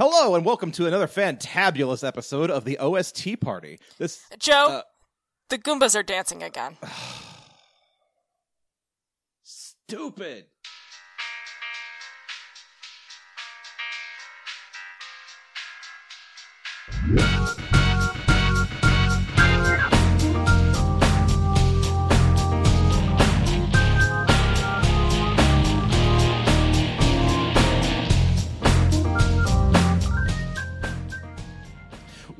Hello and welcome to another fantabulous episode of the OST Party. This Joe, Uh, the Goombas are dancing again. stupid.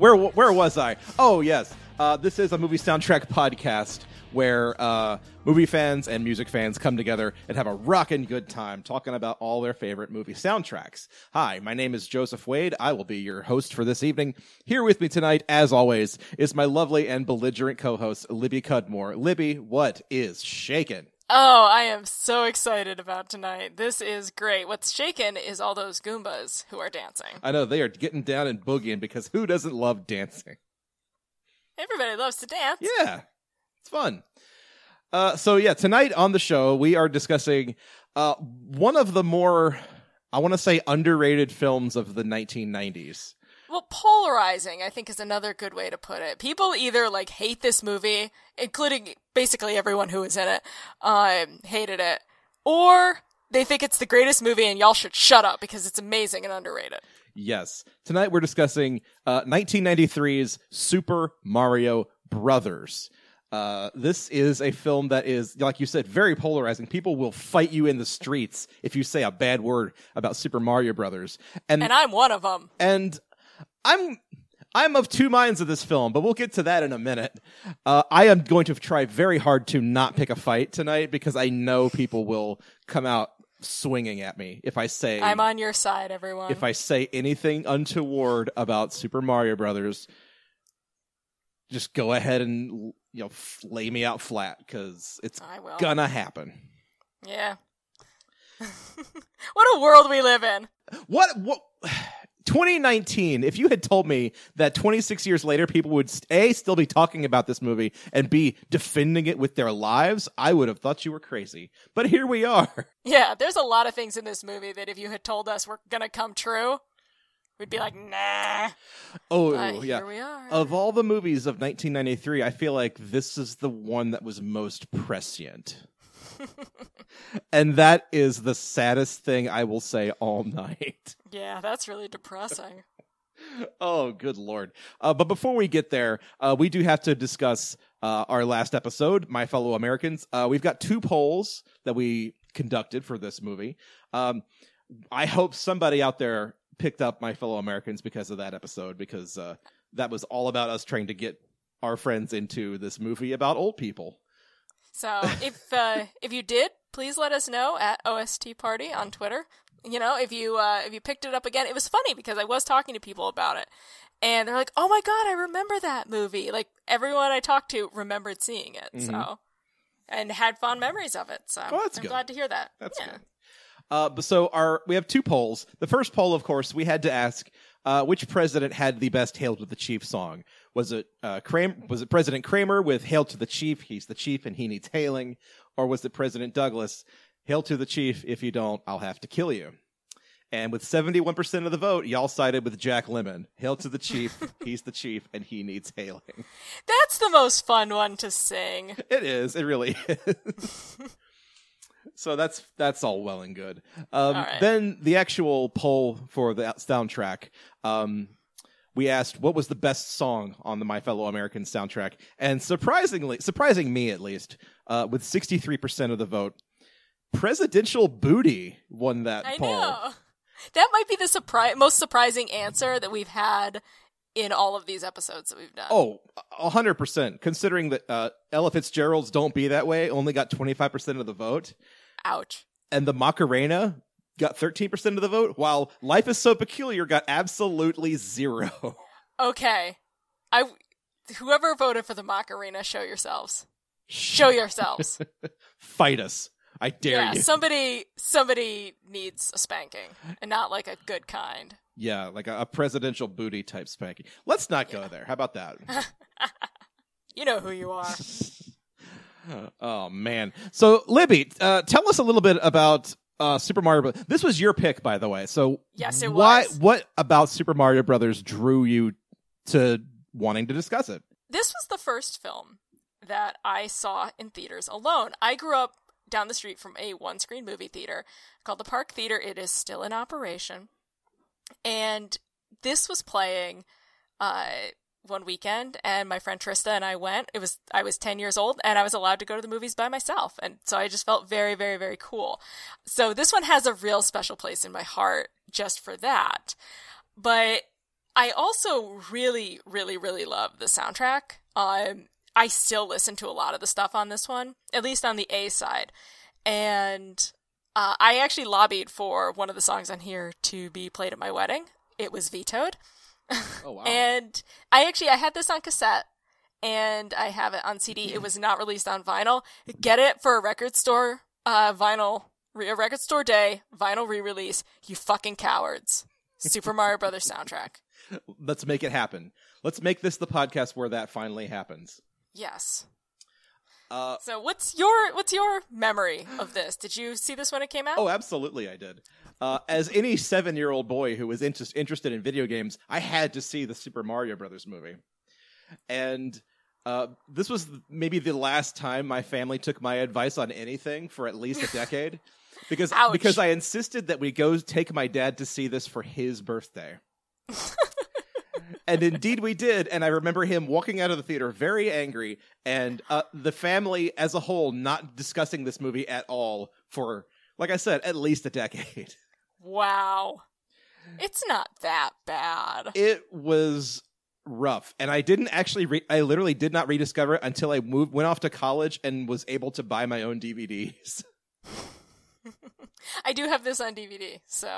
Where where was I? Oh yes, uh, this is a movie soundtrack podcast where uh, movie fans and music fans come together and have a rockin' good time talking about all their favorite movie soundtracks. Hi, my name is Joseph Wade. I will be your host for this evening. Here with me tonight, as always, is my lovely and belligerent co-host Libby Cudmore. Libby, what is shaken? Oh, I am so excited about tonight. This is great. What's shaken is all those Goombas who are dancing. I know they are getting down and boogieing because who doesn't love dancing? Everybody loves to dance. Yeah, it's fun. Uh, so yeah, tonight on the show we are discussing uh, one of the more, I want to say, underrated films of the 1990s. Well, polarizing, I think, is another good way to put it. People either like hate this movie, including basically everyone who was in it, um, hated it, or they think it's the greatest movie and y'all should shut up because it's amazing and underrated. Yes, tonight we're discussing uh, 1993's Super Mario Brothers. Uh, this is a film that is, like you said, very polarizing. People will fight you in the streets if you say a bad word about Super Mario Brothers. And And I'm one of them. and I'm I'm of two minds of this film, but we'll get to that in a minute. Uh, I am going to try very hard to not pick a fight tonight because I know people will come out swinging at me if I say I'm on your side, everyone. if I say anything untoward about Super Mario Brothers. Just go ahead and you know f- lay me out flat because it's gonna happen. Yeah. what a world we live in. What what 2019 if you had told me that 26 years later people would a still be talking about this movie and b defending it with their lives i would have thought you were crazy but here we are Yeah, there's a lot of things in this movie that if you had told us were gonna come true, we'd be like, nah. oh But yeah here we are. of all the movies of 1993 i feel like this is the one that was most prescient and that is the saddest thing i will say all night yeah, that's really depressing. Oh, good lord! Uh, but before we get there, uh, we do have to discuss uh, our last episode, my fellow Americans. Uh, we've got two polls that we conducted for this movie. Um, I hope somebody out there picked up my fellow Americans because of that episode, because uh, that was all about us trying to get our friends into this movie about old people. So if uh, if you did, please let us know at OST Party on Twitter. You know, if you uh, if you picked it up again, it was funny because I was talking to people about it, and they're like, "Oh my god, I remember that movie!" Like everyone I talked to remembered seeing it, so and had fond memories of it. So Mm-hmm. That's I'm good. glad to hear that. That's yeah. good. Uh, but so our we have two polls. The first poll, of course, we had to ask uh, which president had the best "Hail to the Chief" song. Was it uh, Cram- Was it President Kramer with "Hail to the Chief"? He's the chief and he needs hailing, or was it President Douglas? "Hail to the Chief"? If you don't, I'll have to kill you. And with seventy-one percent of the vote, y'all sided with Jack Lemmon. Hail to the chief. He's the chief, and he needs hailing. That's the most fun one to sing. It is. It really is. So that's that's all well and good. Um, right. Then the actual poll for the soundtrack. Um, we asked what was the best song on the My Fellow Americans soundtrack, and surprisingly, surprising me at least, uh, with sixty three percent of the vote, "Presidential Booty" won that I poll. know. That might be the surpri- most surprising answer that we've had in all of these episodes that we've done. Oh, a hundred percent. Considering that uh, Ella Fitzgerald's "Don't Be That Way" only got twenty five percent of the vote. Ouch. and the Macarena got 13% of the vote, while Life is So Peculiar got absolutely zero. Okay. I whoever voted for the Macarena, show yourselves. Show yourselves. Fight us. I dare yeah, you. somebody somebody needs a spanking, and not like a good kind. yeah, like a, a presidential booty type spanking. Let's not go there. How about that? You know who you are. oh man. So Libby, uh, tell us a little bit about uh, Super Mario. Bros. This was your pick, by the way. So Yes, it why, was. What about Super Mario Brothers drew you to wanting to discuss it? This was the first film that I saw in theaters alone. I grew up down the street from a one screen movie theater called the Park Theater. It is still in operation. And this was playing uh, one weekend, and my friend Trista and I went. It was I was ten years old, and I was allowed to go to the movies by myself, and so I just felt very, very, very cool. So this one has a real special place in my heart just for that. But I also really, really, really love the soundtrack. Um, I still listen to a lot of the stuff on this one, at least on the A side, and uh, I actually lobbied for one of the songs on here to be played at my wedding. It was vetoed. Oh wow! And I actually I had this on cassette and I have it on CD. It was not released on vinyl. Get it for a record store uh vinyl re- a record store day, vinyl re-release. You fucking cowards. Super Mario Brothers soundtrack. Let's make it happen. Let's make this the podcast where that finally happens. Yes. Uh, So what's your what's your memory of this? Did you see this when it came out? oh, absolutely, I did. Uh, as any seven-year-old boy who was inter- interested in video games, I had to see the Super Mario Brothers movie, and uh, this was maybe the last time my family took my advice on anything for at least a decade, because Ouch. because I insisted that we go take my dad to see this for his birthday. and indeed we did and i remember him walking out of the theater very angry and uh, the family as a whole not discussing this movie at all for like i said at least a decade Wow. It's not that bad. it was rough and i didn't actually re- i literally did not rediscover it until i moved went off to college and was able to buy my own dvds I do have this on DVD, so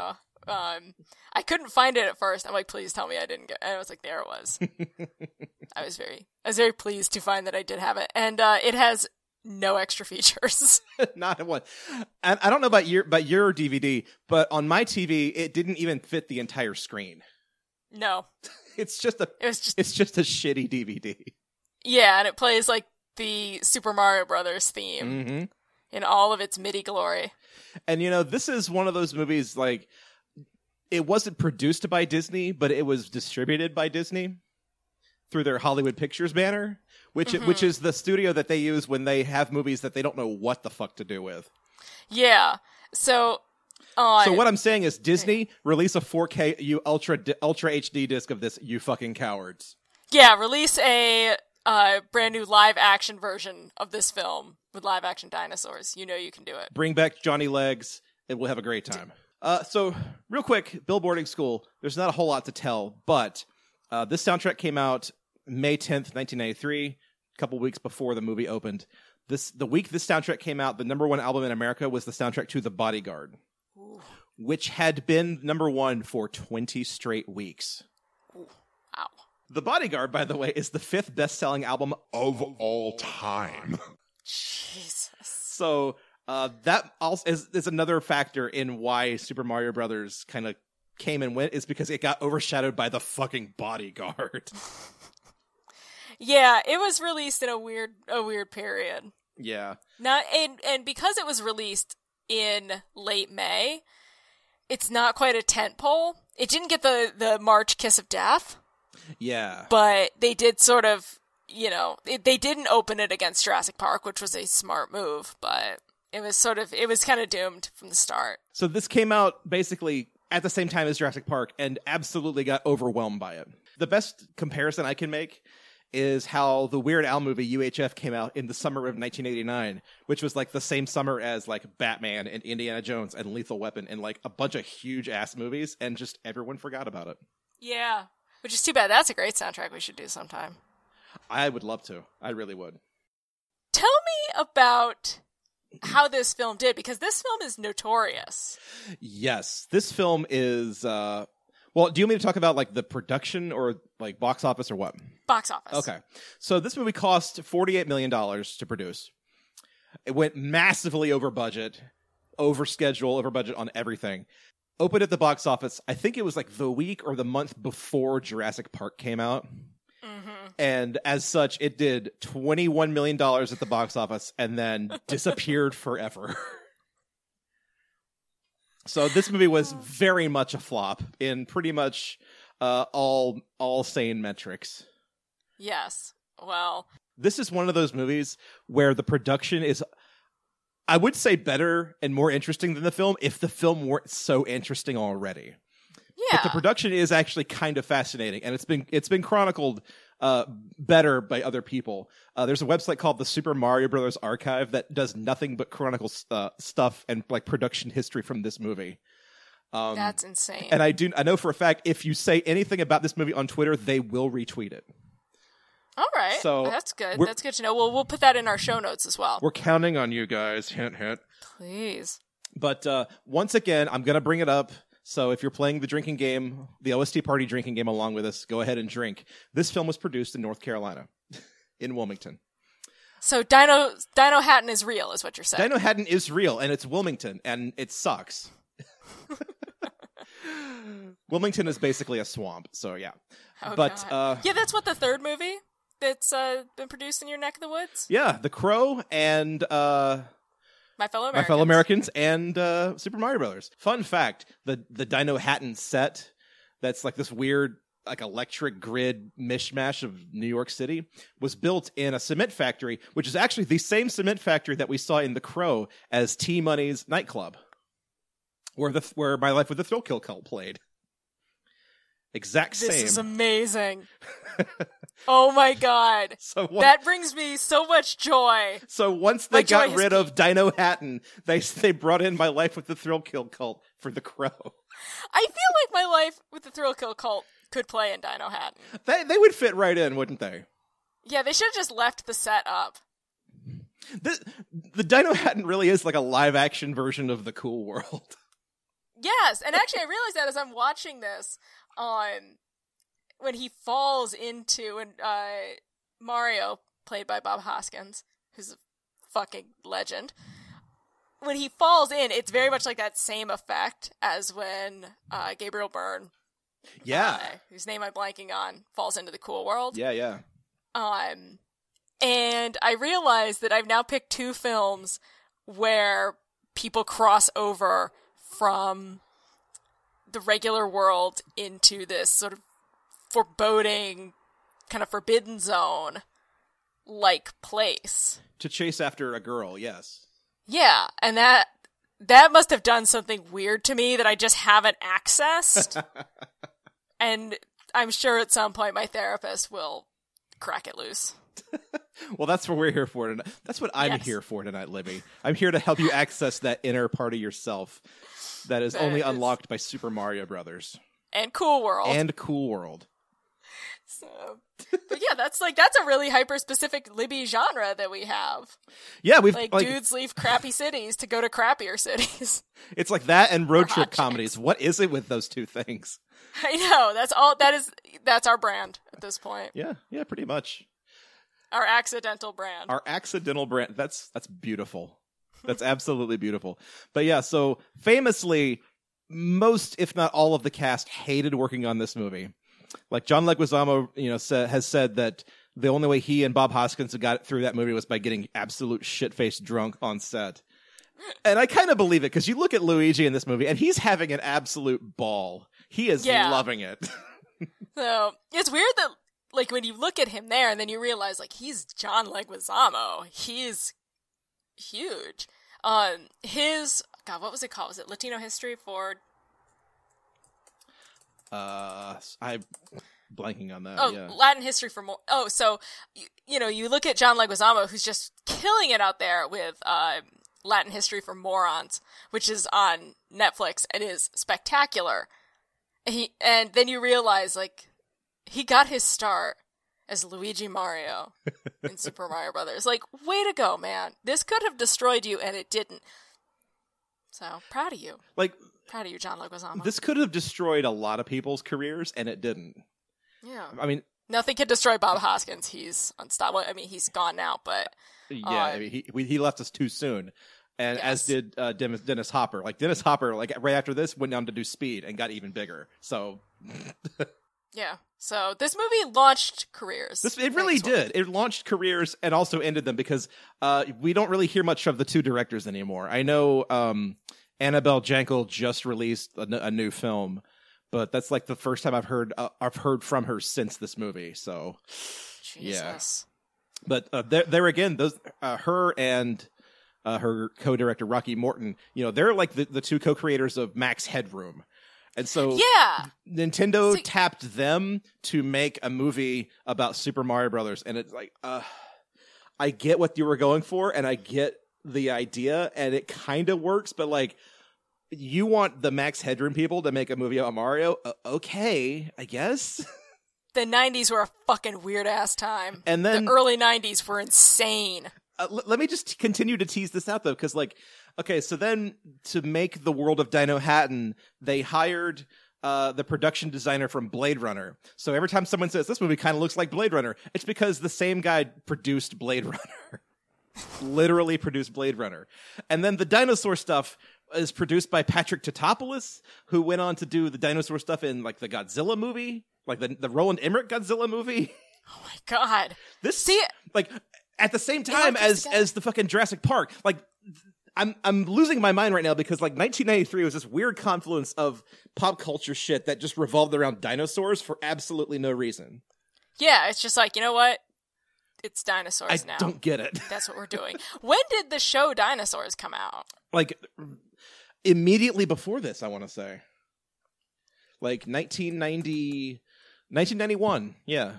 um, I couldn't find it at first. I'm like, please tell me I didn't get. And I was like, there it was. I was very, I was very pleased to find that I did have it, and uh, it has no extra features. not one and i don't know about your about your dvd but on my tv it didn't even fit the entire screen no, it's just a it was just it's just a shitty dvd yeah, and it plays like the Super Mario Brothers theme mm-hmm. in all of its MIDI glory. And you know, this is one of those movies like it wasn't produced by Disney, but it was distributed by Disney through their Hollywood Pictures banner, which which is the studio that they use when they have movies that they don't know what the fuck to do with. Yeah, so. On, So what I'm saying is Disney release a 4K you ultra ultra HD disc of this you fucking cowards. Yeah, release a uh, brand new live action version of this film with live action dinosaurs. You know you can do it. Bring back Johnny Legs and we'll have a great time. Uh, so, real quick, Billboarding School, there's not a whole lot to tell, but uh, this soundtrack came out May 10th, 1993, a couple weeks before the movie opened. This The week this soundtrack came out, the number one album in America was the soundtrack to The Bodyguard, which had been number one for 20 straight weeks. Wow. The Bodyguard, by the way, is the fifth best selling album of all time. Jesus. So uh, that also is, is another factor in why Super Mario Brothers kind of came and went is because it got overshadowed by the fucking bodyguard. Yeah, it was released in a weird a weird period. yeah. Not and and because it was released in late May, it's not quite a tent pole. It didn't get the the March kiss of death, Yeah. but they did sort of, you know, it, they didn't open it against Jurassic Park, which was a smart move, but it was sort of it was kind of doomed from the start. So this came out basically at the same time as Jurassic Park and absolutely got overwhelmed by it. The best comparison I can make is how the Weird Al movie UHF came out in the summer of 1989, which was like the same summer as like Batman and Indiana Jones and Lethal Weapon and like a bunch of huge ass movies and just everyone forgot about it. Yeah, which is too bad. That's a great soundtrack we should do sometime. I would love to. I really would. Tell me about how this film did because this film is notorious. Yes, this film is. uh Well, do you want me to talk about like the production or like box office or what? Box office. Okay, so this movie cost forty-eight million dollars to produce. It went massively over budget, over schedule, over budget on everything. Opened at the box office. I think it was like the week or the month before Jurassic Park came out. hmm And as such, it did $21 million at the box office and then disappeared forever. So this movie was very much a flop in pretty much uh, all all sane metrics. Yes. Well, This is one of those movies where the production is I would say better and more interesting than the film if the film weren't so interesting already. yeah. But the production is actually kind of fascinating and it's been it's been chronicled uh, better by other people. Uh, there's a website called the Super Mario Brothers Archive that does nothing but chronicle uh, stuff and like production history from this movie. Um, That's insane. and I do I know for a fact if you say anything about this movie on Twitter, they will retweet it. All right. so that's good. That's good to know. Well, we'll put that in our show notes as well. We're counting on you guys. Hint hint. Please. But uh, once again, I'm going to bring it up. So if you're playing the drinking game, the OST party drinking game along with us, go ahead and drink. This film was produced in North Carolina, in Wilmington. So Dino Dinohattan is real, is what you're saying. Dino Haddon is real, and it's Wilmington, and it sucks. Wilmington is basically a swamp, so yeah. Oh, but uh, yeah, that's what the third movie that's uh, been produced in your neck of the woods. yeah, The Crow and uh, My fellow My Americans. Fellow Americans and uh, Super Mario Brothers. Fun fact: the the Dinohattan set that's like this weird like electric grid mishmash of New York City was built in a cement factory, which is actually the same cement factory that we saw in The Crow as T Money's nightclub, where the where My Life with the Thrill Kill Cult played. Exact same. This is amazing. oh my god. so one, That brings me so much joy. so once they My got rid of Dinohattan, they they brought in My Life with the Thrill Kill Cult for The Crow. I feel like my life with the Thrill Kill cult could play in Dinohattan. They they would fit right in, wouldn't they? Yeah, they should have just left the set up. The, the Dinohattan really is like a live action version of the Cool World. Yes, and actually, I realized that as I'm watching this on when he falls into and uh, Mario, played by Bob Hoskins, who's a fucking legend. When he falls in, it's very much like that same effect as when uh, Gabriel Byrne, Yeah, uh, whose name I'm blanking on, falls into the cool world. yeah, yeah. Um, and I realized that I've now picked two films where people cross over from the regular world into this sort of foreboding, kind of forbidden zone like place. To chase after a girl, yes. Yeah, and that that must have done something weird to me that I just haven't accessed. and I'm sure at some point my therapist will crack it loose. Well, that's what we're here for tonight. That's what I'm Yes. here for tonight, Libby. I'm here to help you access that inner part of yourself that is That only is- unlocked by Super Mario Brothers And Cool World. and Cool World. So, but yeah, that's like that's a really hyper specific Libby genre that we have. Yeah, we've Like, like, dudes leave crappy cities to go to crappier cities. it's like that and road trip Projects. comedies. What is it with those two things? I know that's all. That is that's our brand at this point. Yeah, yeah, pretty much. Our accidental brand. our accidental brand. That's that's beautiful. That's absolutely beautiful. But yeah so famously most if not all of the cast hated working on this movie. Like john leguizamo you know sa- has said that the only way he and bob hoskins got through that movie was by getting absolute shit-faced drunk on set. And i kind of believe it because you look at luigi in this movie and he's having an absolute ball. He is Yeah. loving it. So it's weird that like when you look at him there and then you realize like he's John Leguizamo. He's huge. Um, his God, what was it called? Was it Latino History for uh i'm blanking on that Oh, yeah Latin history for more. Oh, so you, you know, you look at John Leguizamo, who's just killing it out there with uh, Latin history for morons, which is on Netflix and is spectacular. He and then you realize like he got his start as Luigi Mario in Super Mario Brothers. Like, way to go, man! This could have destroyed you, and it didn't. So proud of you, like proud of you, John Leguizamo. this could have destroyed a lot of people's careers and it didn't yeah, i mean nothing could destroy Bob Hoskins. He's unstoppable. I mean, he's gone now, but yeah Uh, I mean, he we, he left us too soon and as did uh, dennis, dennis hopper like dennis hopper like right after this went down to do speed and got even bigger so Yeah. So this movie launched careers. this it really did it launched careers and also ended them because uh we don't really hear much of the two directors anymore i know um Annabelle Jankel just released a, n- a new film, but that's like the first time I've heard uh, I've heard from her since this movie. So, Yeah. But uh, there there again, those uh, her and uh, her co-director Rocky Morton, you know, they're like the, the two co-creators of Max Headroom. And so Yeah. Nintendo See- tapped them to make a movie about Super Mario Brothers, and it's like, uh, I get what you were going for, and I get the idea, and it kind of works, but like, you want the Max Headroom people to make a movie about Mario? Uh, okay, I guess. The 90s were a fucking weird ass time. And then- the early 90s were insane. Uh, l- let me just continue to tease this out though, because like, okay, so then to make the world of Dinohattan, they hired uh, the production designer from Blade Runner. So every time someone says this movie kind of looks like Blade Runner, it's because the same guy produced Blade Runner, literally produced Blade Runner, and then the dinosaur stuff is produced by Patrick Tatopoulos, who went on to do the dinosaur stuff in like the Godzilla movie, like the the Roland Emmerich Godzilla movie. Oh my god. This See, like at the same time as as the fucking Jurassic Park. Like I'm I'm losing my mind right now because like 1993 was this weird confluence of pop culture shit that just revolved around dinosaurs for absolutely no reason. yeah, it's just like, you know what? It's I dinosaurs now. I don't get it. That's what we're doing. when did the show Dinosaurs come out? like immediately before this, I want to say. Like 1990 1991. Yeah.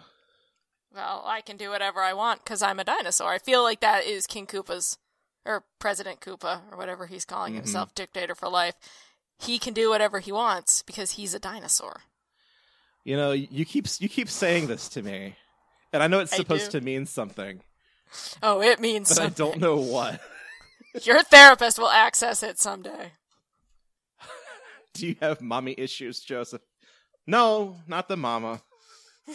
Well, I can do whatever I want because I'm a dinosaur. I feel like that is King Koopa's, or President Koopa, or whatever he's calling Mhm. himself, dictator for life. He can do whatever he wants because he's a dinosaur. You know, you keep you keep saying this to me. And I know it's supposed to mean something, Oh, it means but I don't know what. Your therapist will access it someday. Do you have mommy issues, Joseph? No, not the mama.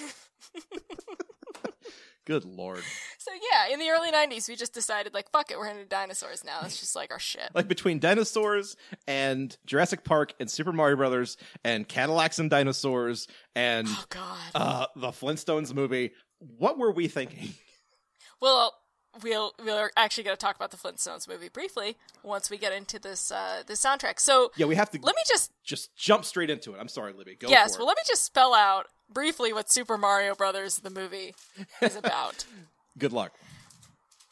Good lord. So yeah, in the early '90s, we just decided like, fuck it, we're into dinosaurs now. It's just like our shit. Like between dinosaurs and Jurassic Park and Super Mario Brothers and Cadillacs and dinosaurs and Oh god. uh, the Flintstones movie, what were we thinking? Well, we'll we're actually going to talk about the Flintstones movie briefly once we get into this uh this soundtrack. So Yeah, we have to let me just just jump straight into it. I'm sorry, Libby. Go yes, well it. let me just spell out briefly what Super Mario Brothers the movie is about. Good luck.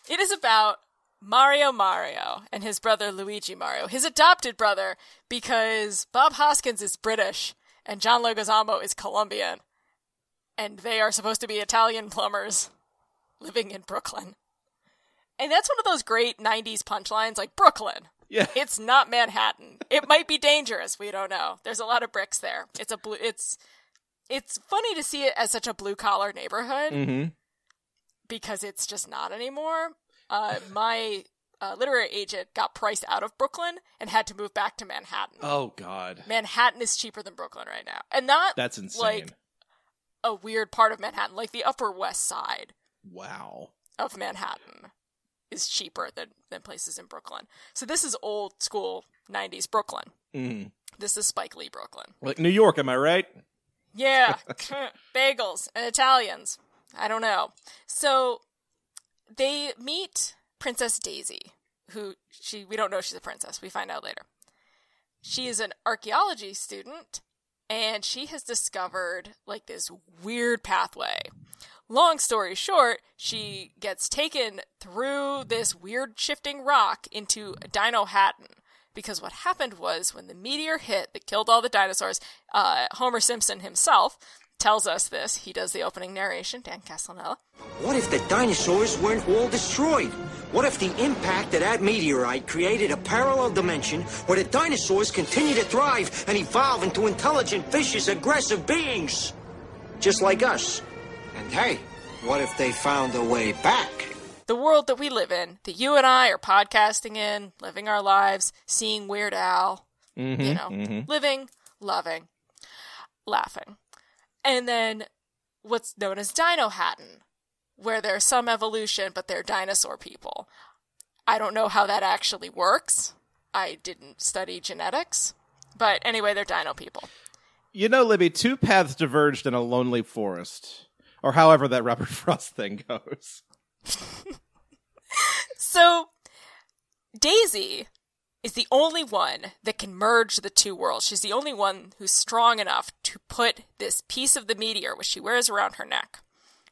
it is about Mario Mario and his brother Luigi Mario, his adopted brother, because Bob Hoskins is British and John Leguizamo is Colombian, and they are supposed to be Italian plumbers living in Brooklyn. And that's one of those great 90s punchlines like Brooklyn. Yeah. It's not Manhattan. It might be dangerous, we don't know. There's a lot of bricks there. It's a blue it's it's funny to see it as such a blue collar neighborhood Mm-hmm. Because it's just not anymore. Uh, my uh, literary agent got priced out of Brooklyn and had to move back to Manhattan. Oh God, Manhattan is cheaper than Brooklyn right now, and not that's insane. like a weird part of Manhattan, like the Upper West Side wow. of Manhattan is cheaper than than places in Brooklyn. So this is old school '90s Brooklyn. Mm. This is Spike Lee Brooklyn. Like New York, am I right? Yeah, bagels and Italians. I don't know. So they meet Princess Daisy, who she we don't know she's a princess. We find out later. She is an archaeology student and she has discovered like this weird pathway. Long story short, she gets taken through this weird shifting rock into Dino Hatton. Because what happened was when the meteor hit that killed all the dinosaurs, uh, Homer Simpson himself tells us this. He does the opening narration, Dan Castellaneta. What if the dinosaurs weren't all destroyed? What if the impact of that meteorite created a parallel dimension where the dinosaurs continue to thrive and evolve into intelligent, vicious, aggressive beings? Just like us. And hey, what if they found a way back? the world that we live in, that you and I are podcasting in, living our lives, seeing Weird Al, mm-hmm, you know, mm-hmm. living, loving, laughing. And then what's known as Dinohattan, where there's some evolution, but they're dinosaur people. I don't know how that actually works. I didn't study genetics. But anyway, they're dino people. You know, Libby, two paths diverged in a lonely forest, or however that Robert Frost thing goes. So Daisy is the only one that can merge the two worlds. She's the only one who's strong enough to put this piece of the meteor, which she wears around her neck,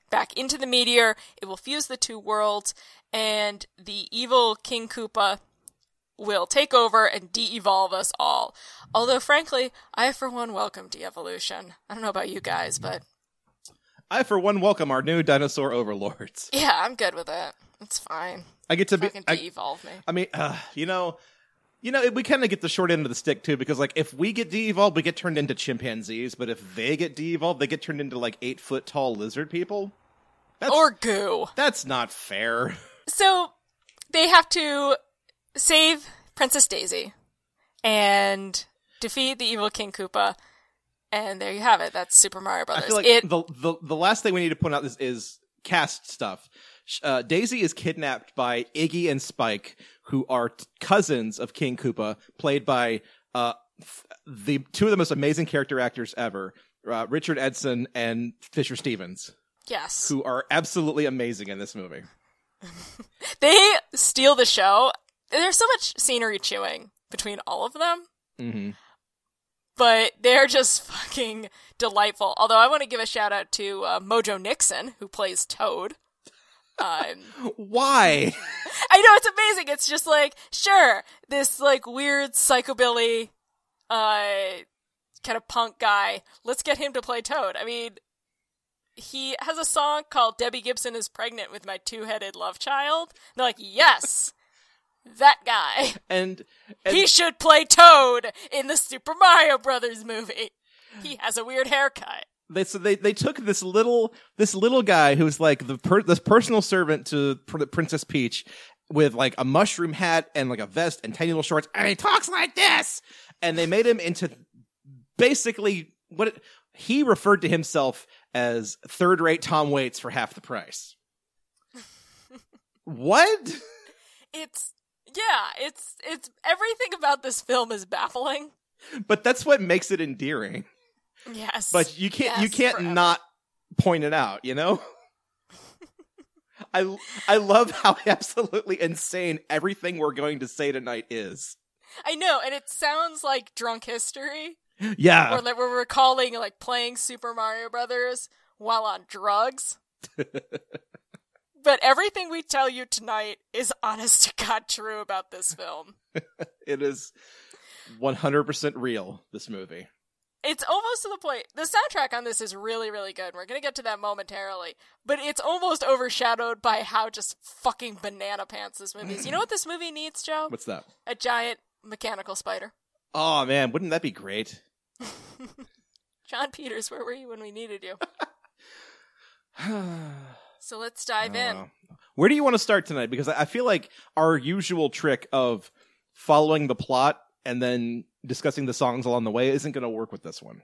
back into the meteor. It will fuse the two worlds, and the evil King Koopa will take over and de-evolve us all. Although, frankly, I for one welcome de-evolution. I don't know about you guys, but I, for one, welcome our new dinosaur overlords. yeah, I'm good with it. It's fine. I get to be. Fucking I, de-evolve me. I mean, uh, you know, you know, we kind of get the short end of the stick too, because like if we get de-evolved, we get turned into chimpanzees. But if they get de-evolved, they get turned into like eight foot tall lizard people. That's, Or goo. that's not fair. So they have to save Princess Daisy and defeat the evil King Koopa. And there you have it. That's Super Mario Brothers. I feel like it the, the the last thing we need to point out is, is cast stuff. Uh, Daisy is kidnapped by Iggy and Spike, who are t- cousins of King Koopa, played by uh, f- the two of the most amazing character actors ever, uh, Richard Edson and Fisher Stevens, yes, who are absolutely amazing in this movie. they steal the show. There's so much scenery chewing between all of them, hmm but they're just fucking delightful. Although I want to give a shout out to uh, Mojo Nixon, who plays Toad. Um, Why? I know it's amazing. It's just like sure, this like weird psychobilly, uh, kind of punk guy. Let's get him to play Toad. I mean, he has a song called "Debbie Gibson is pregnant with my two-headed love child." they're like, yes, that guy. and, and He should play Toad in the Super Mario Brothers movie. He has a weird haircut. They so they they took this little this little guy who's like the per, this personal servant to Pr- Princess Peach with like a mushroom hat and like a vest and tiny little shorts and he talks like this and they made him into basically what it, he referred to himself as third rate Tom Waits for half the price. what? It's yeah, it's it's everything about this film is baffling. But that's what makes it endearing. Yes. But you can't you can't forever. not point it out, you know? I I love how absolutely insane everything we're going to say tonight is. I know, and it sounds like drunk history, Yeah. or that we're recalling like playing Super Mario Brothers while on drugs. but everything we tell you tonight is honest to God true about this film. It is 100% real this movie. It's almost to the point. The soundtrack on this is really, really good. We're gonna get to that momentarily, but it's almost overshadowed by how just fucking banana pants this movie is. You know what this movie needs, Joe? What's that? A giant mechanical spider. Oh man, wouldn't that be great? Jon Peters, where were you when we needed you? So let's dive in. Where do you want to start tonight? Because I feel like our usual trick of following the plot and then discussing the songs along the way isn't going to work with this one.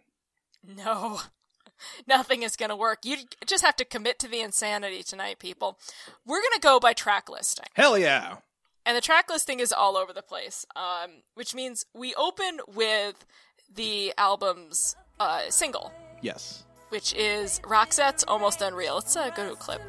No. Nothing is going to work. You just have to commit to the insanity tonight, people. We're going to go by track listing. Hell yeah. And the track listing is all over the place, um, which means we open with the album's uh, single, Yes. which is Roxette's Almost Unreal. Let's uh, go to a clip.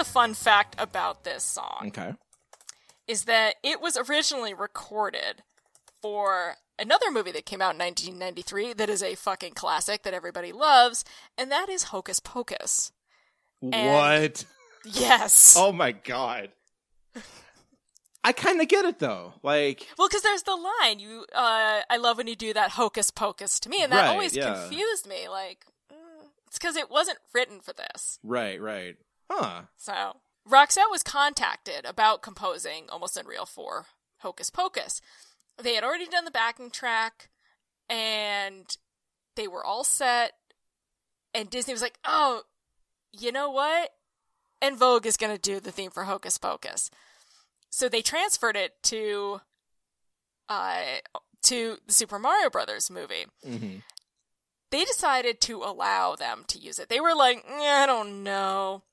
A fun fact about this song. Okay. is that it was originally recorded for another movie that came out in 1993 that is a fucking classic that everybody loves, and that is Hocus Pocus. And- what? Yes. Oh my god. I kind of get it though. Like, Well, because there's the line you. Uh, I love when you do that Hocus Pocus to me, and that Right, always yeah. confused me. Like, mm, it's because it wasn't written for this. right, right. Huh. So Roxette was contacted about composing Almost Unreal for Hocus Pocus. They had already done the backing track, and they were all set. And Disney was like, "Oh, you know what? En Vogue is going to do the theme for Hocus Pocus." So they transferred it to, uh, to the Super Mario Brothers movie hmm they decided to allow them to use it. They were like, "Mm, I don't know.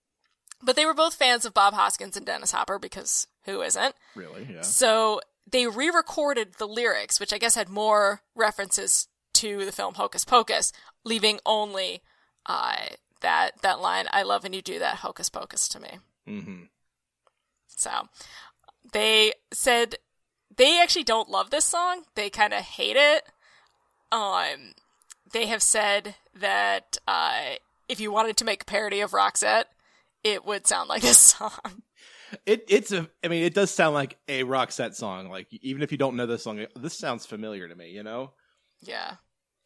But they were both fans of Bob Hoskins and Dennis Hopper because who isn't? Really? Yeah. So they re-recorded the lyrics, which I guess had more references to the film Hocus Pocus, leaving only uh, that that line "I love when you do that Hocus Pocus to me." Mm-hmm. So they said they actually don't love this song. They kind of hate it. Um, they have said that uh, if you wanted to make a parody of Roxette, it would sound like this song. It it's a. I mean, it does sound like a Roxette song. Like even if you don't know this song, this sounds familiar to me. You know. Yeah.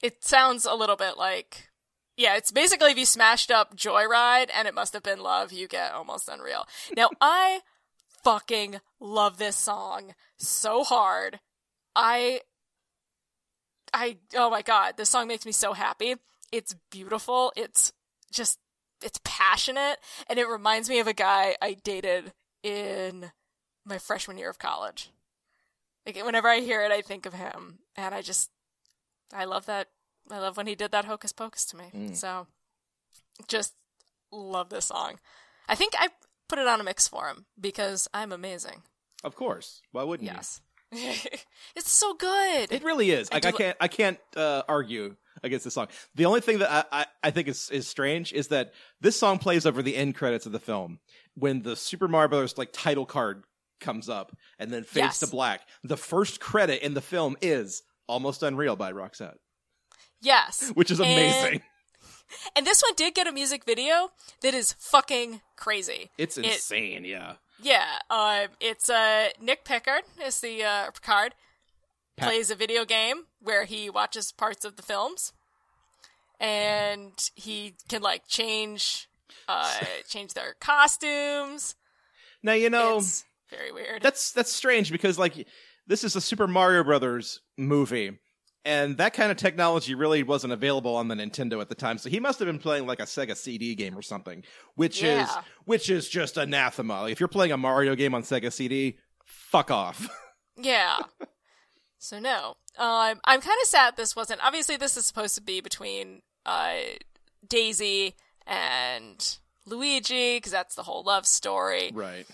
It sounds a little bit like yeah, it's basically if you smashed up Joyride and it must have been love, you get almost unreal. Now I fucking love this song so hard. I I oh my god, this song makes me so happy. It's beautiful. It's just it's passionate and it reminds me of a guy I dated in my freshman year of college. Like whenever I hear it I think of him and I just I love that I love when he did that hocus pocus to me. So just love this song. I think I put it on a mix for him because I'm amazing. Of course. Why wouldn't you? Yes. it's so good. It really is. Like I do- can't I can't uh, argue against this song. The only thing that I, I, I think is is strange is that this song plays over the end credits of the film when the Super Mario Brothers like title card comes up and then fades Yes. to black. The first credit in the film is Almost Unreal by Roxette, yes. which is amazing. And this one did get a music video that is fucking crazy. it's it- insane, yeah. Yeah, uh, it's uh, Nick Pickard is the uh, Picard Pat- plays a video game where he watches parts of the films, and he can like change uh, change their costumes. Now you know it's very weird. that's that's strange because like this is a Super Mario Brothers movie, and that kind of technology really wasn't available on the Nintendo at the time. So he must have been playing like a Sega CD game or something, which is which is just anathema. Like, if you're playing a Mario game on Sega CD, fuck off. Yeah. So no, um, I'm kind of sad this wasn't. Obviously, this is supposed to be between uh, Daisy and Luigi because that's the whole love story. right.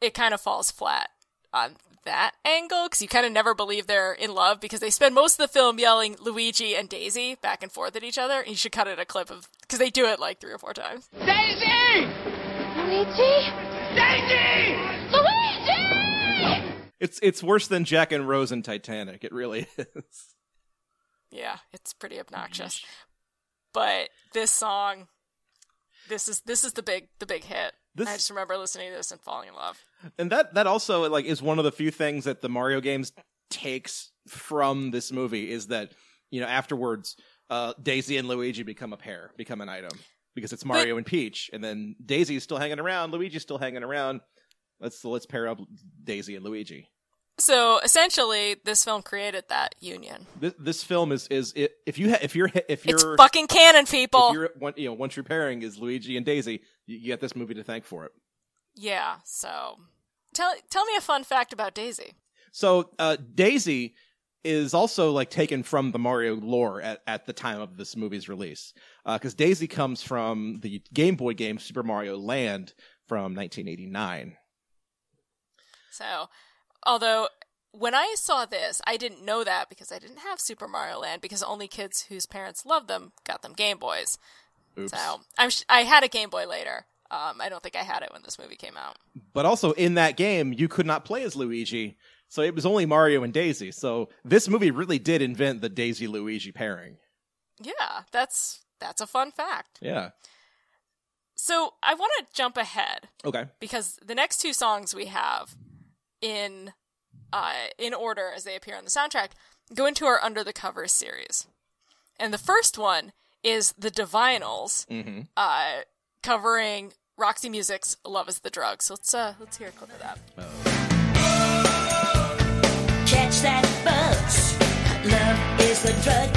It kind of falls flat on that angle because you kind of never believe they're in love because they spend most of the film yelling Luigi and Daisy back and forth at each other. And you should cut it a clip of because they do it like three or four times. Daisy, Luigi! Daisy! Luigi! It's it's worse than Jack and Rose in Titanic. It really is. Yeah, it's pretty obnoxious. But this song, this is this is the big the big hit. This- I just remember listening to this and falling in love. And that that also like is one of the few things that the Mario games takes from this movie is that you know afterwards uh, Daisy and Luigi become a pair, become an item because it's Mario and Peach, and then Daisy's still hanging around, Luigi's still hanging around. Let's let's pair up Daisy and Luigi. So essentially, this film created that union. This, this film is is it, if you ha- if you're if you're it's fucking canon, if people. you're one you know once your pairing is Luigi and Daisy, you, you get this movie to thank for it. Yeah. So tell tell me a fun fact about Daisy. So uh, Daisy is also like taken from the Mario lore at, at the time of this movie's release, because Daisy comes from the Game Boy game Super Mario Land from 1989. So, although when I saw this, I didn't know that because I didn't have Super Mario Land because only kids whose parents loved them got them Game Boys. Oops. So I'm sh- I had a Game Boy later. Um, I don't think I had it when this movie came out. But also in that game, you could not play as Luigi, so it was only Mario and Daisy. So this movie really did invent the Daisy Luigi pairing. Yeah, that's that's a fun fact. Yeah. So I want to jump ahead Okay. because the next two songs we have in uh, in order as they appear on the soundtrack go into our Under the Covers series, and the first one is the Divinyls Mm-hmm. uh, covering Roxy Music's "Love Is the Drug." So let's uh, let's hear a clip of that. Catch that buzz. Love is the drug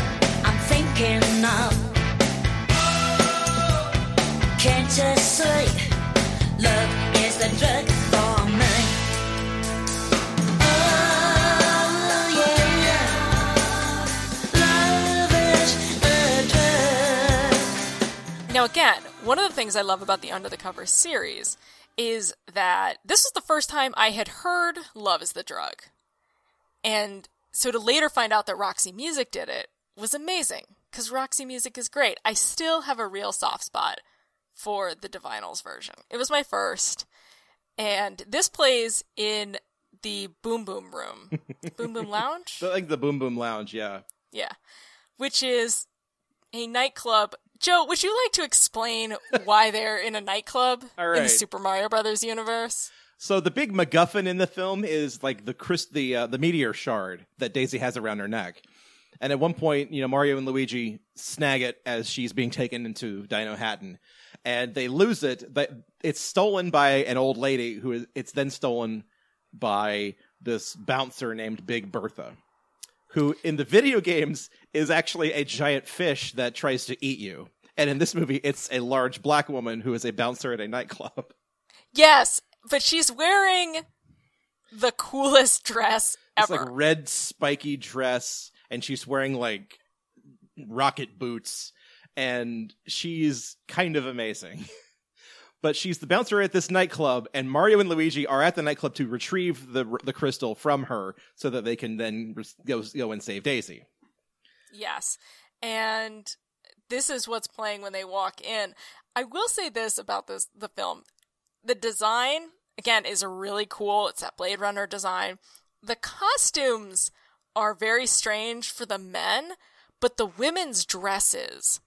I'm thinking of. Can't you see? Love is the drug Now again, One of the things I love about the Under the Cover series is that this was the first time I had heard Love is the Drug. And so to later find out that Roxy Music did it was amazing because Roxy Music is great. I still have a real soft spot for the Divinyls version. It was my first. And this plays in the Boom Boom Room. Boom Boom Lounge? Like the Boom Boom Lounge, yeah. Yeah. Which is a nightclub. Joe, would you like to explain why they're in a nightclub All in the. Super Mario Brothers universe? So the big MacGuffin in the film is like the Chris, the uh, the meteor shard that Daisy has around her neck, and at one point, you know, Mario and Luigi snag it as she's being taken into Dinohattan, and they lose it. But it's stolen by an old lady who is. It's then stolen by this bouncer named Big Bertha, who in the video games is actually a giant fish that tries to eat you. And in this movie, it's a large black woman who is a bouncer at a nightclub. Yes, but she's wearing the coolest dress It's ever. like red spiky dress, and she's wearing like rocket boots, and she's kind of amazing. but she's the bouncer at this nightclub, and Mario and Luigi are at the nightclub to retrieve the the crystal from her, so that they can then go go and save Daisy. Yes. And this is what's playing when they walk in. I will say this about this the film. The design, again, is really cool. It's that Blade Runner design. The costumes are very strange for the men, but the women's dresses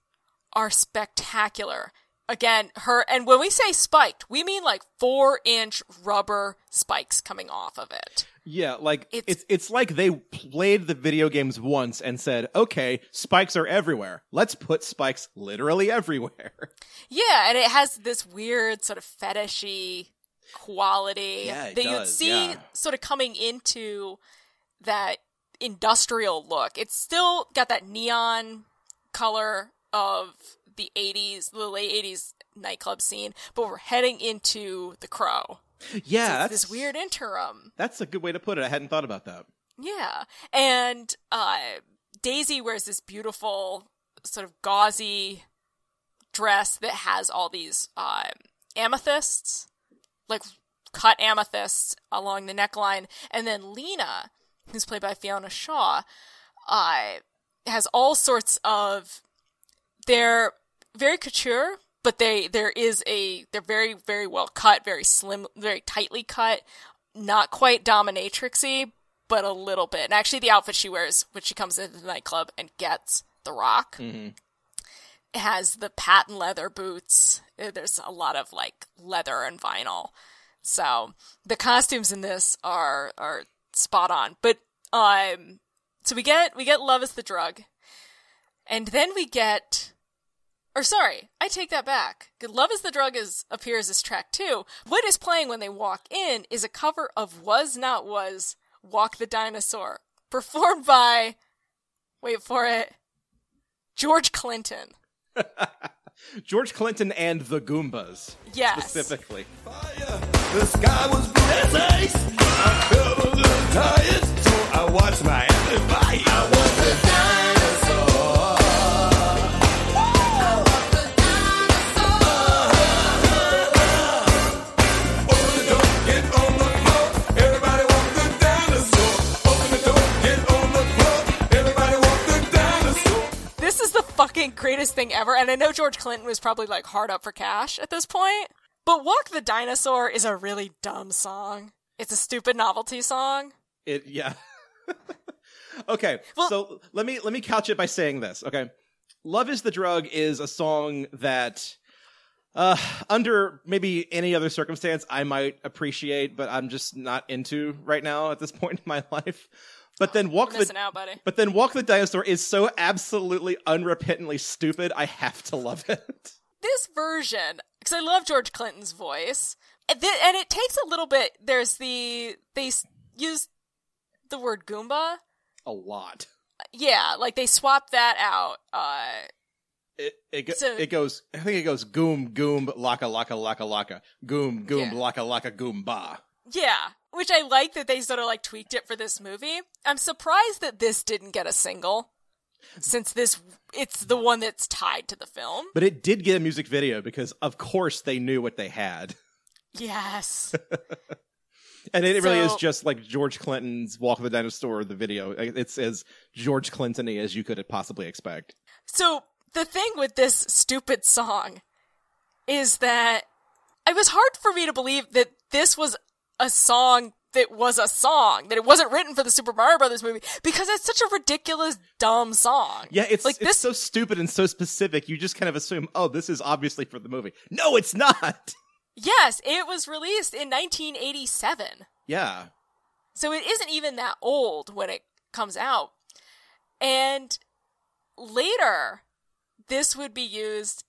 are spectacular. Again, her, and when we say spiked, we mean like four inch rubber spikes coming off of it. Yeah, like It's- it's it's like they played the video games once and said, "Okay, spikes are everywhere. Let's put spikes literally everywhere." Yeah, and it has this weird sort of fetishy quality Yeah, that you does, see yeah. sort of coming into that industrial look. It's still got that neon color of the 80s, the late 80s nightclub scene, but we're heading into the crow. Yeah, It's this weird interim. That's a good way to put it. I hadn't thought about that. Yeah. And uh, Daisy wears this beautiful, sort of gauzy dress that has all these um, amethysts, like cut amethysts along the neckline. And then Lena, who's played by Fiona Shaw, uh, has all sorts of. They're very couture, but they there is a they're very very well cut, very slim, very tightly cut, not quite dominatrixy, but a little bit. And actually, the outfit she wears when she comes into the nightclub and gets the rock it has the patent leather boots. Uh, There's a lot of like leather and vinyl. So the costumes in this are are spot on. But um, so we get we get love is the drug, and then we get. Or sorry, I take that back. 'Cause Love is the Drug is appears as track two. What is playing when they walk in is a cover of Was Not Was Walk the Dinosaur, performed by wait for it, George Clinton. George Clinton and the Goombas Yes. specifically. The sky was blue as ice. I felt a little tired, so I watched my thing ever. And I know George Clinton was probably like hard up for cash at this point. But Walk the Dinosaur is a really dumb song. It's a stupid novelty song. It yeah. okay, Well- so let me let me couch it by saying this. Okay, "Love Is the Drug" is a song that, uh, under maybe any other circumstance, I might appreciate, but I'm just not into right now at this point in my life. But then "Walk the out, buddy. But then "Walk the Dinosaur" is so absolutely unrepentantly stupid. I have to love it. This version, because I love George Clinton's voice, and, th- and it takes a little bit. There's the they s- use the word Goomba. A lot. Yeah, like they swap that out. Uh, It it, go, So- it goes. I think it goes goom goom laka laka laka laka goom goom Yeah. laka laka goom ba. Yeah, which I like that they sort of like tweaked it for this movie. I'm surprised that this didn't get a single. since this it's the one that's tied to the film. But it did get a music video because, of course, they knew what they had. Yes. And it really is just like George Clinton's Walk of the Dinosaur, the video. It's as George Clinton as you could possibly expect. So the thing with this stupid song is that it was hard for me to believe that this was a song that was a song, that it wasn't written for the Super Mario Brothers movie because it's such a ridiculous, dumb song. Yeah, it's like it's this. so stupid and so specific. You just kind of assume, oh, this is obviously for the movie. No, it's not. yes, it was released in 1987. Yeah. So it isn't even that old when it comes out. And later, this would be used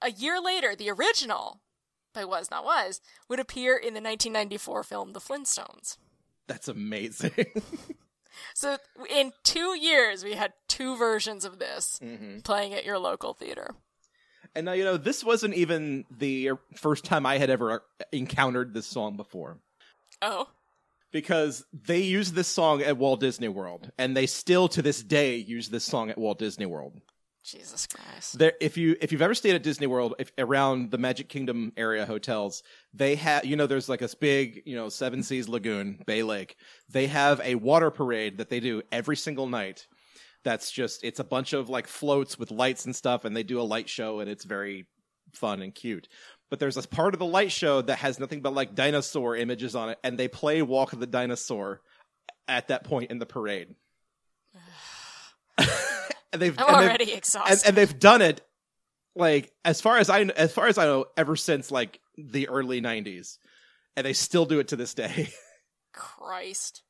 a year later, the original by Was Not Was would appear in the 1994 film The Flintstones. That's amazing. So in two years, we had two versions of this Mm-hmm. playing at your local theater. and now, you know, this wasn't even the first time I had ever encountered this song before. Oh, because they used this song at Walt Disney World, and they still to this day use this song at Walt Disney World. Jesus Christ. There, if you if you've ever stayed at Disney World, if around the Magic Kingdom area hotels, they have you know there's like this big you know Seven Seas Lagoon Bay Lake. They have a water parade that they do every single night. That's just it's a bunch of like floats with lights and stuff, and they do a light show, and it's very fun and cute. But there's this part of the light show that has nothing but like dinosaur images on it, and they play Walk of the Dinosaur at that point in the parade. and they've I'm and they've- already and, exhausted. and they've done it like as far as I as far as I know ever since like the early 90s and they still do it to this day. Christ.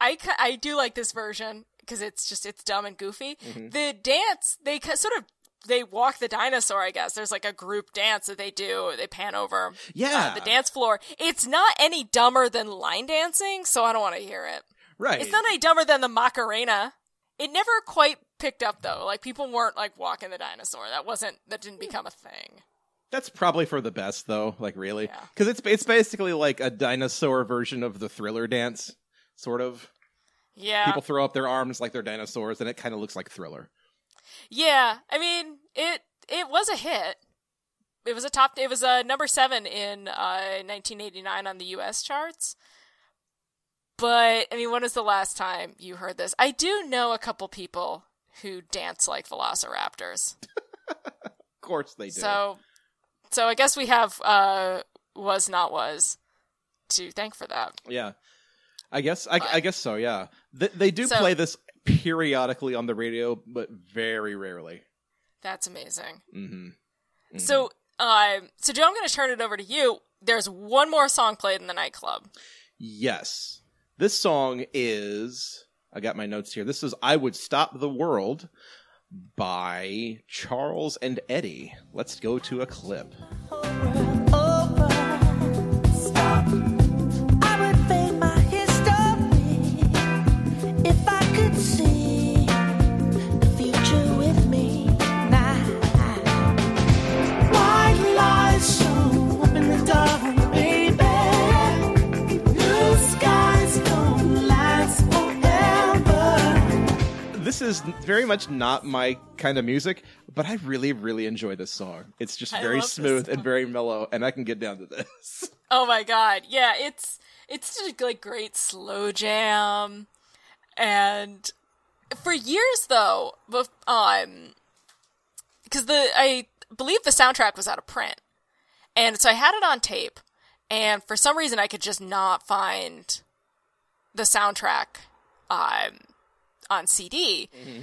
I, I do like this version because it's just it's dumb and goofy. Mm-hmm. The dance they sort of they walk the dinosaur. I guess there's like a group dance that they do. They pan over Yeah. uh, the dance floor. It's not any dumber than line dancing, so I don't want to hear it. right. It's not any dumber than the Macarena. It never quite picked up though. Like people weren't like walking the dinosaur. That wasn't that didn't become a thing. That's probably for the best though, like really. Yeah. Cuz it's it's basically like a dinosaur version of the thriller dance sort of. Yeah. People throw up their arms like they're dinosaurs and it kind of looks like thriller. Yeah, I mean it. It was a hit. It was a top. It was a number seven in uh, 1989 on the U.S. charts. But I mean, when was the last time you heard this? I do know a couple people who dance like velociraptors. Of course they do. So, so I guess we have uh, was not was to thank for that. Yeah, I guess I, I guess so. Yeah, Th- they do So- play this periodically on the radio, but very rarely. That's amazing. Mm-hmm. So, um, so Joe, I'm going to turn it over to you. There's one more song played in the nightclub. Yes, this song is. I got my notes here. This is "I Would Stop the World" by Charles and Eddie. Let's go to a clip. Is very much not my kind of music, but I really, really enjoy this song. It's just I very smooth and very mellow, and I can get down to this. Oh my god, yeah, it's it's just like great slow jam, and for years though, um, because the I believe the soundtrack was out of print, and so I had it on tape, and for some reason I could just not find the soundtrack, um, on CD. Mm-hmm.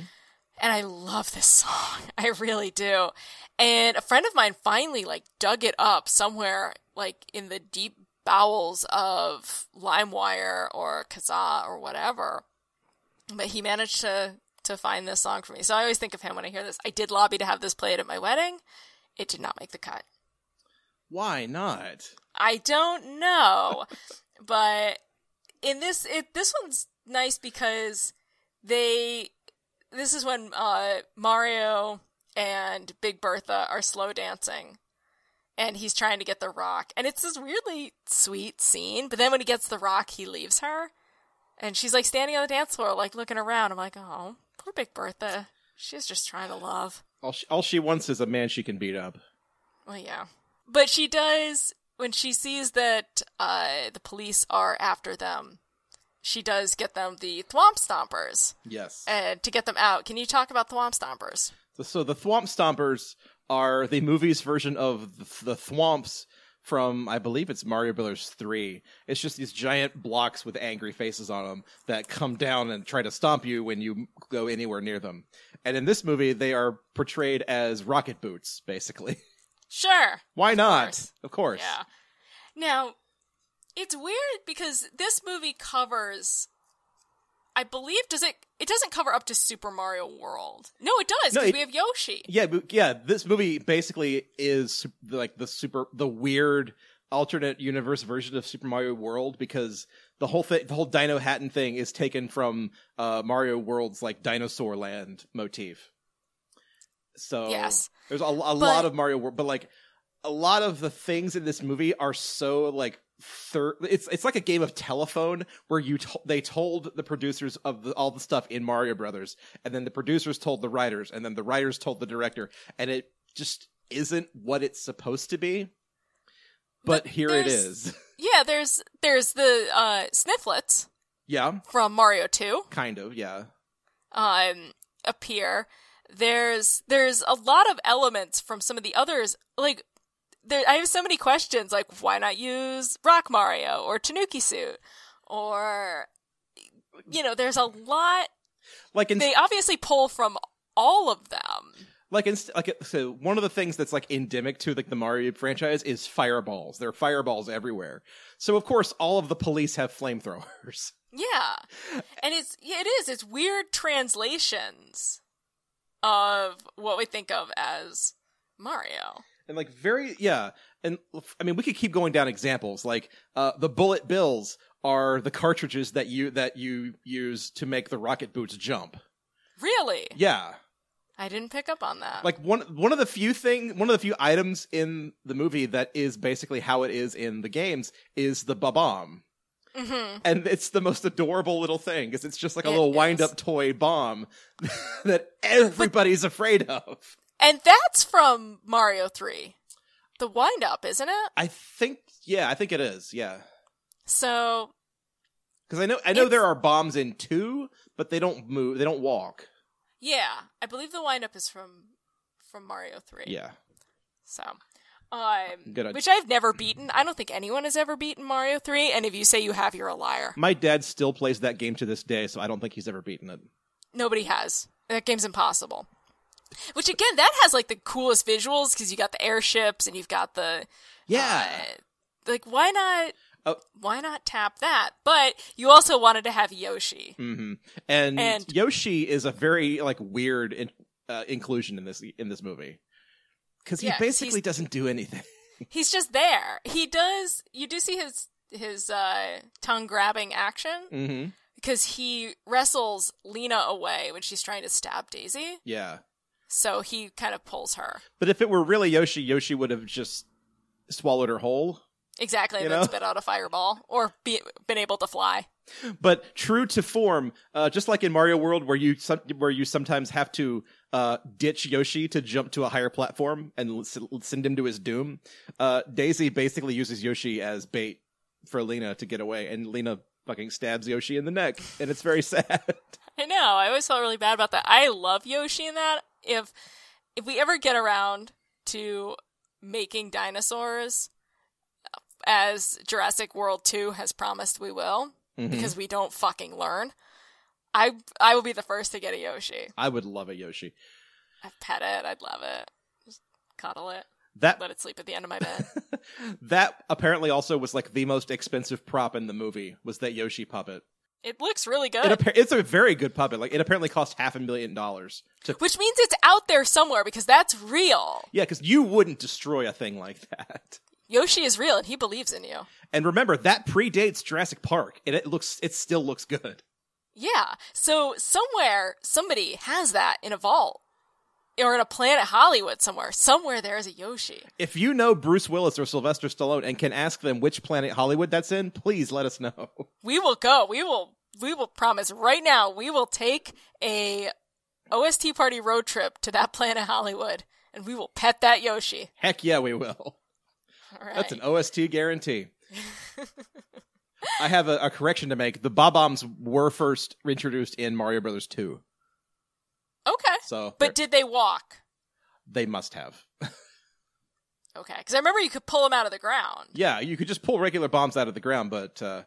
And I love this song. I really do. And a friend of mine finally like dug it up somewhere like in the deep bowels of LimeWire or Kazaa or whatever. But he managed to to find this song for me. So I always think of him when I hear this. I did lobby to have this played at my wedding. It did not make the cut. Why not? I don't know, but in this, it this one's nice because they. This is when uh, Mario and Big Bertha are slow dancing, and he's trying to get the rock, and it's this really sweet scene. But then when he gets the rock, he leaves her, and she's like standing on the dance floor, like looking around. I'm like, oh, poor Big Bertha. She's just trying to love. All she, all she wants is a man she can beat up. Well, yeah. But she does, when she sees that uh, the police are after them, she does get them the Thwomp Stompers Yes. and to get them out. Can you talk about Thwomp Stompers? So, the Thwomp Stompers are the movie's version of the, Thwomps from, I believe it's Mario Brothers 3. It's just these giant blocks with angry faces on them that come down and try to stomp you when you go anywhere near them. And in this movie, they are portrayed as rocket boots, basically. Sure. Why not? course. Of course. Yeah. Now, it's weird because this movie covers. I believe does it? It doesn't cover up to Super Mario World. No, it does because it- we have Yoshi. Yeah, yeah, this movie basically is like the super the weird alternate universe version of Super Mario World because the whole thing the whole Dinohattan thing is taken from uh Mario World's like dinosaur land motif. So Yes. there's a, a lot of Mario World but like a lot of the things in this movie are so like thir- it's it's like a game of telephone where you to- they told the producers of the, all the stuff in Mario Brothers and then the producers told the writers and then the writers told the director and it just isn't what it's supposed to be. But, But here it is. Yeah, there's there's the uh, Snifits yeah. from Mario Two. Kind of yeah. Um, appear. There's there's a lot of elements from some of the others. Like there, I have so many questions. Like why not use Rock Mario or Tanuki Suit or you know, there's a lot. like in They obviously pull from all of them. like in, like so one of the things that's like endemic to like the Mario franchise is fireballs. There are fireballs everywhere. So of course all of the police have flamethrowers. Yeah. And it's it is. It's weird translations of what we think of as Mario. And like very yeah. And i mean we could keep going down examples. Like uh the bullet bills are the cartridges that you that you use to make the rocket boots jump. Really? yeah. I didn't pick up on that. like one one of the few thing one of the few items in the movie that is basically how it is in the games is the bomb hmm and it's the most adorable little thing because it's just like a It little wind up toy bomb that everybody's afraid of And that's from Mario 3. The wind up, isn't it? i think yeah i think it is yeah So, Because I know I know there are bombs in two, but they don't move. They don't walk. yeah, I believe the wind up is from from Mario 3. Yeah, So, um, which I've never beaten. I don't think anyone has ever beaten Mario 3, and if you say you have, you're a liar. my dad still plays that game to this day, so I don't think he's ever beaten it. Nobody has. That game's impossible. Which again, that has like the coolest visuals because you got the airships and you've got the Yeah, uh, like why not Oh. why not tap that? But you also wanted to have Yoshi. hmm and, And- Yoshi is a very like weird in, uh, inclusion in this in this movie because he Yeah, basically doesn't do anything. He's just there. He does. You do see his his uh, tongue grabbing action hmm because he wrestles Lena away when she's trying to stab Daisy. Yeah, So he kind of pulls her. but if it were really Yoshi, Yoshi would have just swallowed her whole. Exactly, You and then know? spit out a fireball or be, been able to fly. But true to form, uh, just like in Mario World, where you some, where you sometimes have to uh, ditch Yoshi to jump to a higher platform and send him to his doom, uh, Daisy basically uses Yoshi as bait for Lena to get away, and Lena fucking stabs Yoshi in the neck, and it's very sad. I know. I always felt really bad about that. I love Yoshi in that. If if we ever get around to making dinosaurs uh, as Jurassic World 2 has promised we will mm-hmm. because we don't fucking learn. I I will be the first to get a Yoshi. I would love a Yoshi. I'd pet it. I'd love it. Just cuddle it. That Let it sleep at the end of my bed. that apparently also was like the most expensive prop in the movie was that Yoshi puppet. It looks really It good. appa- it's a very good puppet. Like it apparently cost half a million dollars to which means it's out there somewhere because that's real. Yeah, because you wouldn't destroy a thing like that. Yoshi is real and he believes in you. And remember, that predates Jurassic Park, and it looks it still looks good. Yeah. So somewhere somebody has that in a vault. Or in a planet Hollywood somewhere. Somewhere there is a Yoshi. If you know Bruce Willis or Sylvester Stallone and can ask them which planet Hollywood that's in, please let us know. We will go. We will we will promise right now we will take a OST party road trip to that planet Hollywood, and we will pet that Yoshi. Heck yeah, we will. All right. That's an OST guarantee. I have a, a correction to make. The Bob-Ombs were first introduced in Mario Brothers 2, okay. So But did they walk? they must have. Okay, because I remember you could pull them out of the ground. Yeah, you could just pull regular bombs out of the ground, but uh,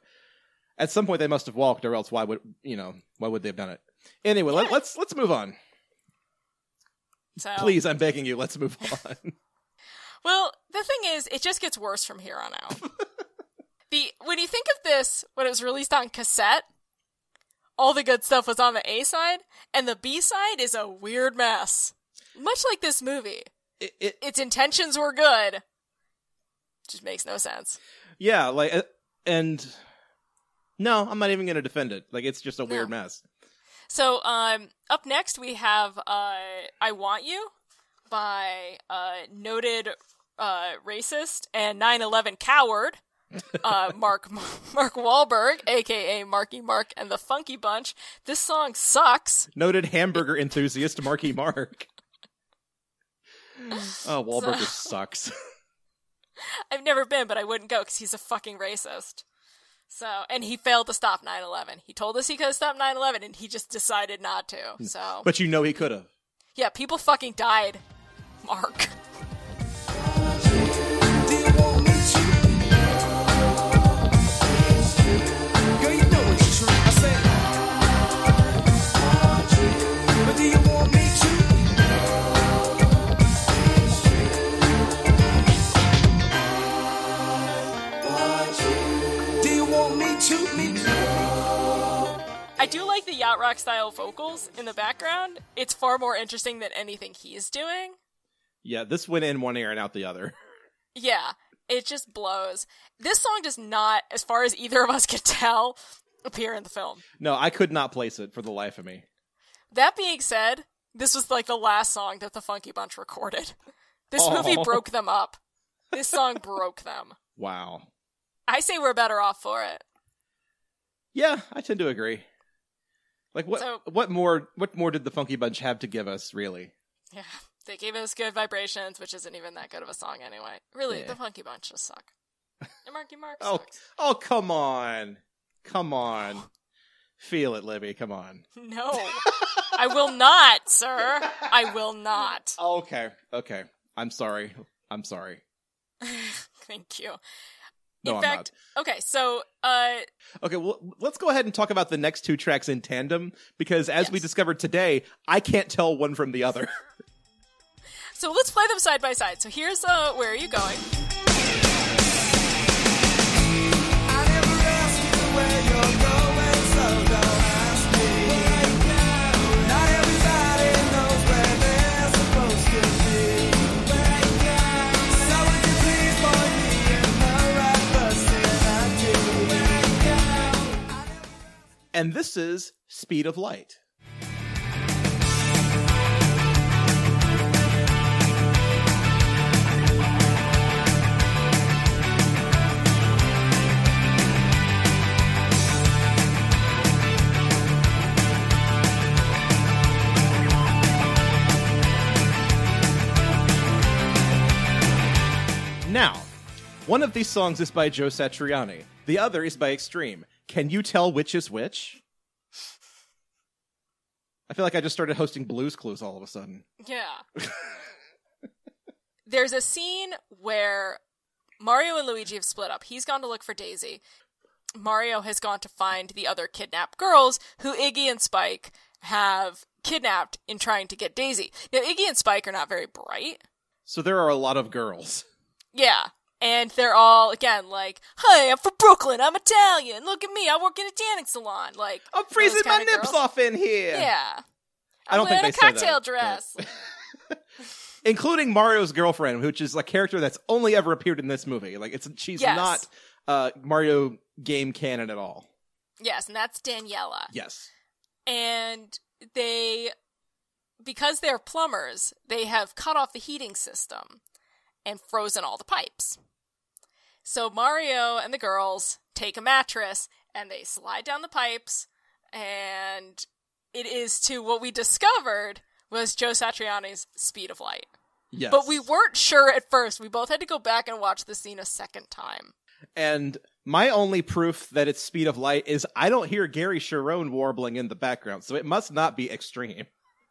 at some point they must have walked, or else why would you know why would they have done it? Anyway, let, let's let's move on. So Please, I'm begging you, let's move on. Well, the thing is, it just gets worse from here on out. the when you think of this, when it was released on cassette, all the good stuff was on the A side, and the B side is a weird mess. Much like this movie, it, it, its intentions were good, just makes no sense. yeah, like uh, and no, I'm not even going to defend it. Like it's just a weird No. mess. So, um, up next we have uh, "I Want You" by uh, noted uh, racist and 9/11 coward uh, Mark Mark Wahlberg, aka Marky Mark and the Funky Bunch. This song sucks. Noted hamburger enthusiast Marky Mark. Oh, Wahlburger So- sucks. I've never been, but I wouldn't go because he's a fucking racist. So, and he failed to stop 9/11. He told us he could have stopped 9/11, and he just decided not to. So, but you know he could have. yeah, people fucking died. Mark. I do like the yacht rock style vocals in the background. It's far more interesting than anything he's doing. Yeah, this went in one ear and out the other. Yeah, it just blows. This song does not, as far as either of us can tell, appear in the film. No, I could not place it for the life of me. That being said, this was like the last song that the Funky Bunch recorded. This movie oh. broke them up. This song broke them. Wow. I say we're better off for it. Yeah, I tend to agree. Like what So- what more what more did the Funky Bunch have to give us, really? Yeah, they gave us good vibrations, which isn't even that good of a song anyway. Really, Yeah. the Funky Bunch just suck. And Marky Mark Oh, sucks. oh come on. Come on. Feel it, Libby, come on. No, I will not, sir. I will not. Okay. Okay. I'm sorry. I'm sorry. Thank you. No, in fact, okay, so uh, Okay, well, let's go ahead and talk about the next two tracks in tandem because as we discovered today, I can't tell one from the other. so let's play them side by side. So here's uh, where are you going? And this is Speed of Light. Now, one of these songs is by Joe Satriani. The other is by Extreme. Can you tell which is which? I feel like I just started hosting Blues Clues all of a sudden. Yeah. There's a scene where Mario and Luigi have split up. He's gone to look for Daisy. Mario has gone to find the other kidnapped girls who Iggy and Spike have kidnapped in trying to get Daisy. Now, Iggy and Spike are not very bright. So there are a lot of girls. Yeah. And they're all, again, like, Hey, I'm from Brooklyn. I'm Italian. Look at me. I work in a tanning salon. Like, I'm freezing my nips girls. off in here. Yeah. I don't think they a say cocktail that, dress. Including Mario's girlfriend, which is a character that's only ever appeared in this movie. Like it's she's Yes. not uh Mario game canon at all. yes, and that's Daniela. Yes. and they because they're plumbers they have cut off the heating system and frozen all the pipes so mario and the girls take a mattress and they slide down the pipes and it is to what we discovered was Joe Satriani's Speed of Light. Yes. But we weren't sure at first. We both had to go back and watch the scene a second time. And my only proof that it's speed of light is I don't hear Gary Cherone warbling in the background, so it must not be extreme.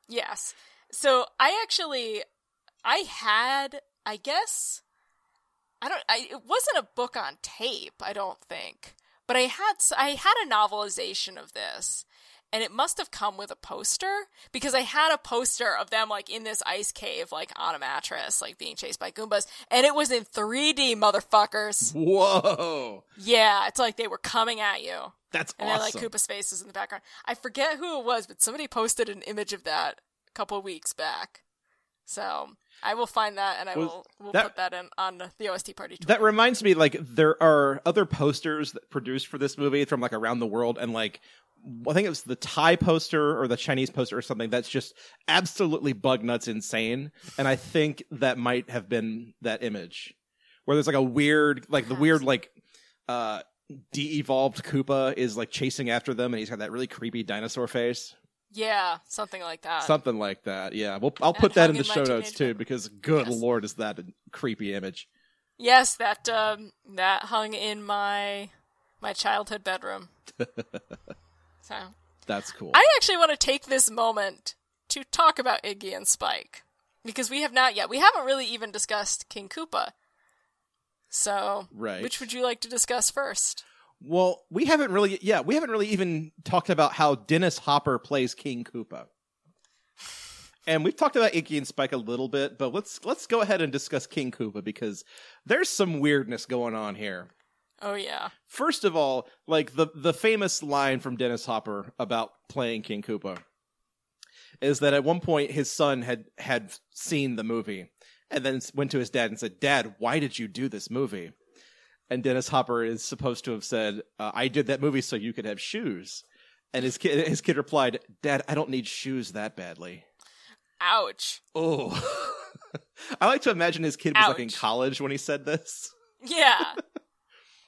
Yes. So I actually, I had, I guess, I don't, I, it wasn't a book on tape, I don't think, but I had, I had a novelization of this. And it must have come with a poster because I had a poster of them like in this ice cave, like on a mattress, like being chased by Goombas. And it was in 3D, motherfuckers. Whoa. Yeah, it's like they were coming at you. That's And awesome. then like Koopa Spaces in the background. I forget who it was, but somebody posted an image of that a couple of weeks back. So I will find that and I will we'll that- put that in on the OST party. that reminds me like there are other posters that produced for this movie from like around the world and like I think it was the Thai poster or the Chinese poster or something that's just absolutely bug nuts insane. And I think that might have been that image where there's like a weird, like the weird, like, uh, de-evolved Koopa is like chasing after them and he's got that really creepy dinosaur face. Yeah, something like that. Something like that. Yeah. Well, I'll And put that in the show notes too because good Yes. lord is that a creepy image. yes, that um that hung in my my childhood bedroom. so That's cool. I actually want to take this moment to talk about Iggy and Spike because we have not yet. We haven't really even discussed King Koopa. So, Right. which would you like to discuss first? Well, we haven't really, yeah, we haven't really even talked about how Dennis Hopper plays King Koopa. And we've talked about Iggy and Spike a little bit, but let's let's go ahead and discuss King Koopa because there's some weirdness going on here. Oh yeah. First of all, like the the famous line from Dennis Hopper about playing King Koopa is that at one point his son had had seen the movie and then went to his dad and said, "Dad, why did you do this movie?" And Dennis Hopper is supposed to have said, uh, "I did that movie so you could have shoes." And his kid his kid replied, "Dad, I don't need shoes that badly." Ouch. Oh. I like to imagine his kid was like in college when he said this. Yeah.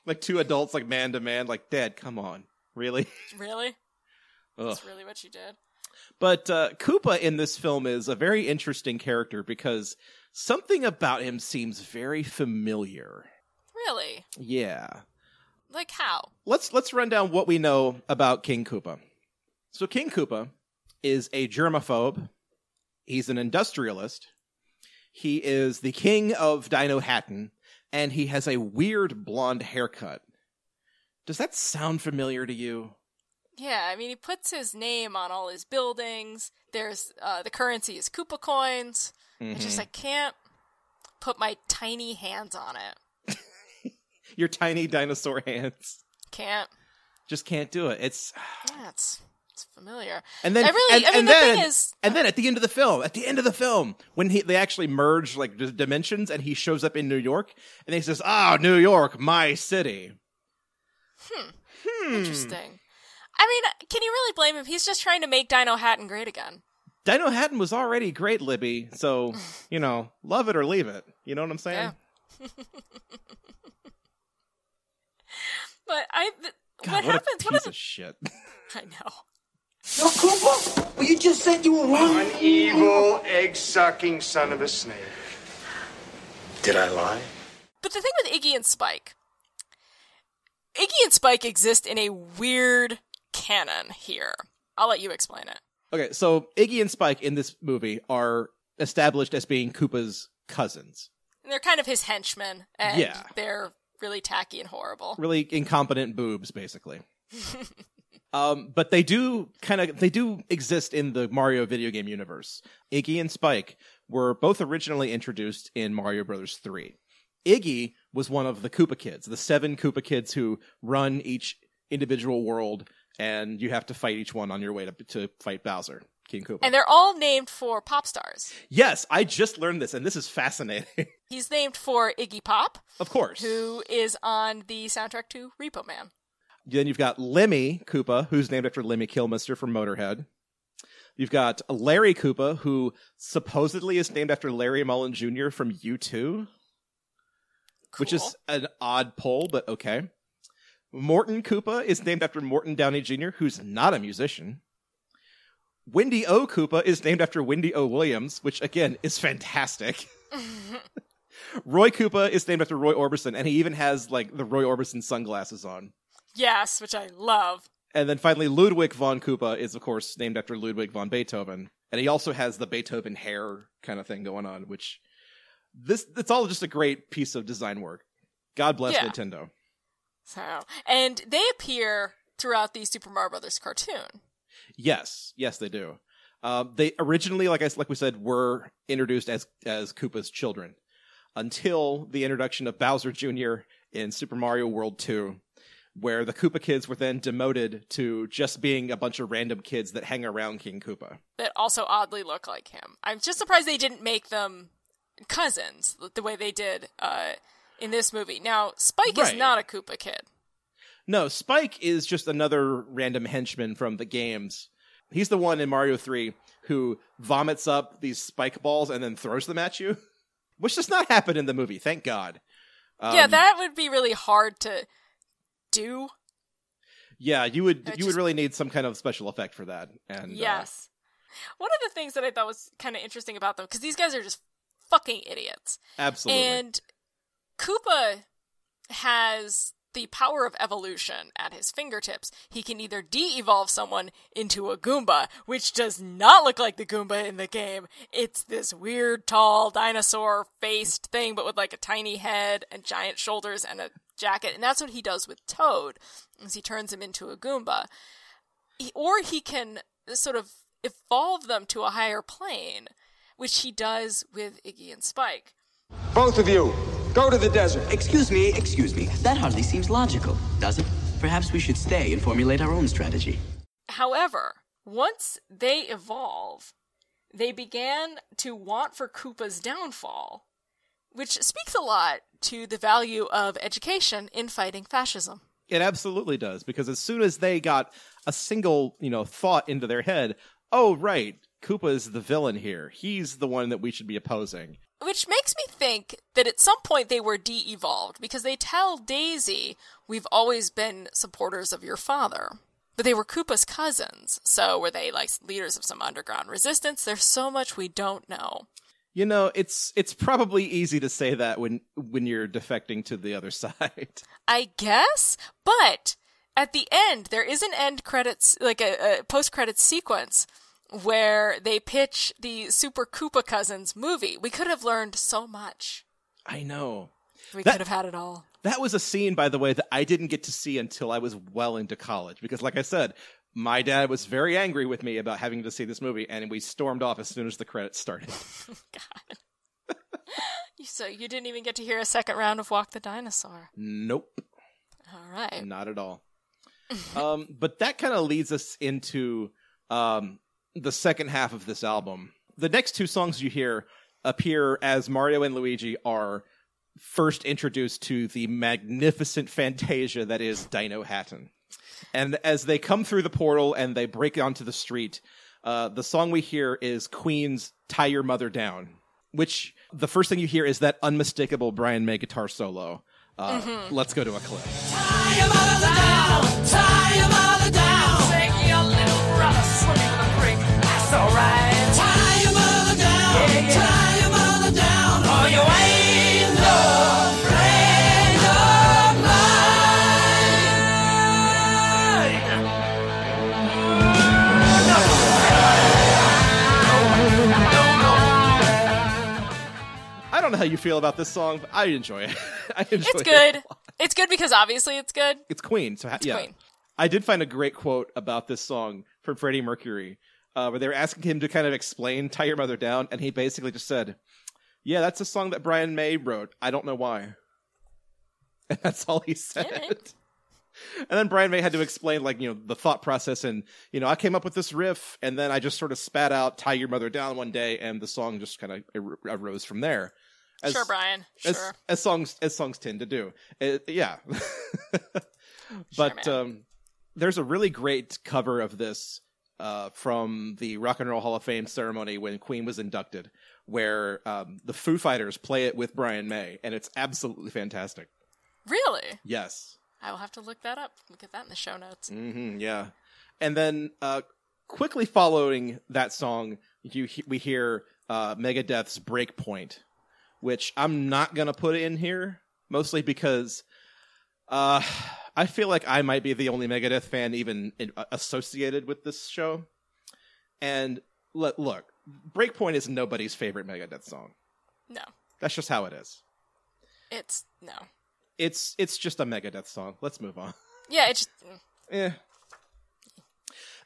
Like two adults like man to man like, "Dad, come on." Really? really? Ugh. That's really what you did. But uh, Koopa in this film is a very interesting character because something about him seems very familiar. Really? Yeah. Like how? Let's let's run down what we know about King Koopa. So King Koopa is a germaphobe. He's an industrialist. He is the king of Dinohattan, and he has a weird blonde haircut. Does that sound familiar to you? Yeah, I mean he puts his name on all his buildings. There's uh the currency is Koopa coins. I just I can't put my tiny hands on it. Your tiny dinosaur hands Can't. just can't do it. It's Yeah, it's it's familiar. And then, I really- and, I mean, and the then, thing is- and then at the end of the film, at the end of the film, when he they actually merge like dimensions, and he shows up in New York, and he says, "Ah, New York, my city." Hmm. hmm. Interesting. I mean, can you really blame him? He's just trying to make Dinohattan great again. Dinohattan was already great, Libby. So you know, love it or leave it. You know what I'm saying? Yeah. But I, th- God, what, what, happens? a What piece are of shit. I know. No, Koopa? Well, you just said you were wrong. An evil, egg sucking son of a snake. Did I lie? But the thing with Iggy and Spike, Iggy and Spike exist in a weird canon here. I'll let you explain it. Okay, so Iggy and Spike in this movie are established as being Koopa's cousins. And they're kind of his henchmen, and Yeah. they're really tacky and horrible. really incompetent boobs basically. Um but they do kind of they do exist in the mario video game universe. Iggy and spike were both originally introduced in mario brothers 3 iggy was one of the koopa kids the seven koopa kids who run each individual world and you have to fight each one on your way to, to fight bowser king koopa And they're all named for pop stars. yes i just learned this and this is fascinating He's named for Iggy Pop, of course who is on the soundtrack to Repo Man. Then you've got Lemmy Koopa, who's named after Lemmy Kilmister from Motorhead. You've got Larry Koopa, who supposedly is named after Larry Mullen Jr. from U2, which is an odd poll, but okay. Morton Koopa is named after Morton Downey Jr., who's not a musician. Wendy O. Koopa is named after Wendy O. Williams, which again is fantastic. Roy Koopa is named after Roy Orbison, and he even has like the Roy Orbison sunglasses on. Yes, which I love. And then finally, Ludwig von Koopa is, of course, named after Ludwig von Beethoven. And he also has the Beethoven hair kind of thing going on, which this it's all just a great piece of design work. God bless Yeah. Nintendo. So, and they appear throughout the Super Mario Brothers cartoon. Yes, yes, they do. Uh, they originally, like I like we said, were introduced as as Koopa's children until the introduction of Bowser Jr. in Super Mario World 2, where the Koopa kids were then demoted to just being a bunch of random kids that hang around King Koopa. that also oddly look like him. I'm just surprised they didn't make them cousins the way they did uh, in this movie. Now, Spike is Right. not a Koopa kid. No, Spike is just another random henchman from the games. He's the one in Mario 3 who vomits up these spike balls and then throws them at you, which does not happen in the movie, thank God. yeah, Um, that would be really hard to do. Yeah, you would you would really need some kind of special effect for that. And uh, yes. One of the things that I thought was kind of interesting about them, because these guys are just fucking idiots. absolutely. And Koopa has the power of evolution at his fingertips. He can either de-evolve someone into a Goomba, which does not look like the Goomba in the game. It's this weird, tall, dinosaur-faced thing, but with like a tiny head and giant shoulders and a jacket. And that's what he does with Toad, is he turns him into a Goomba. He- or he can sort of evolve them to a higher plane, which he does with Iggy and Spike. Both of you, go to the desert. Excuse me, excuse me. That hardly seems logical, does it? Perhaps we should stay and formulate our own strategy. However, once they evolve, they began to want for Koopa's downfall, which speaks a lot to the value of education in fighting fascism. it absolutely does because as soon as they got a single, you know, thought into their head, oh right, Koopa is the villain here. He's the one that we should be opposing. Which makes me think that at some point they were de evolved because they tell Daisy, We've always been supporters of your father. But they were Koopa's cousins, so were they like leaders of some underground resistance? There's so much we don't know. You know, it's it's probably easy to say that when when you're defecting to the other side. I guess, but at the end there is an end credits like a, a post credits sequence where they pitch the Super Koopa Cousins movie. We could have learned so much. I know. We That- could have had it all. That was a scene, by the way, that I didn't get to see until I was well into college. Because, like I said, my dad was very angry with me about having to see this movie, and we stormed off as soon as the credits started. God. So you didn't even get to hear a second round of Walk the Dinosaur. nope. All right. Not at all. um, but that kind of leads us into um, the second half of this album. The next two songs you hear appear as Mario and Luigi are first introduced to the magnificent fantasia that is Dinohattan. And as they come through the portal and they break onto the street, uh, the song we hear is Queen's Tie Your Mother Down, which the first thing you hear is that unmistakable Brian May guitar solo. Uh, Let's go to a clip. I don't know how you feel about this song, but I enjoy it. I enjoy It's it. good. It's good because obviously it's good. It's Queen. So ha- yeah, Queen. I did find a great quote about this song from Freddie Mercury, uh, where they were asking him to kind of explain "Tie Your Mother Down," and he basically just said, "Yeah, that's a song that Brian May wrote. I don't know why." And that's all he said. And then Brian May had to explain, like, you know, the thought process. And, you know, I came up with this riff, and then I just sort of spat out Tie Your Mother Down one day, and the song just kind of ar- arose from there. As- sure, Brian. Sure. as, as songs as songs tend to do. Uh, yeah. but man. um, there's a really great cover of this uh, from the Rock and Roll Hall of Fame ceremony when Queen was inducted, where um, the Foo Fighters play it with Brian May, and it's absolutely fantastic. really? Yes. I will have to look that up. We'll get that in the show notes. Mm-hmm, yeah. And then uh, quickly following that song, you he- we hear uh, Megadeth's "Breakpoint," which I'm not gonna put in here, mostly because uh, I feel like I might be the only Megadeth fan even in, uh, associated with this show. And look, look, "Breakpoint" is nobody's favorite Megadeth song. No, That's just how it is. it's no. It's it's just a Megadeth song. Let's move on. Yeah, it's just Eh.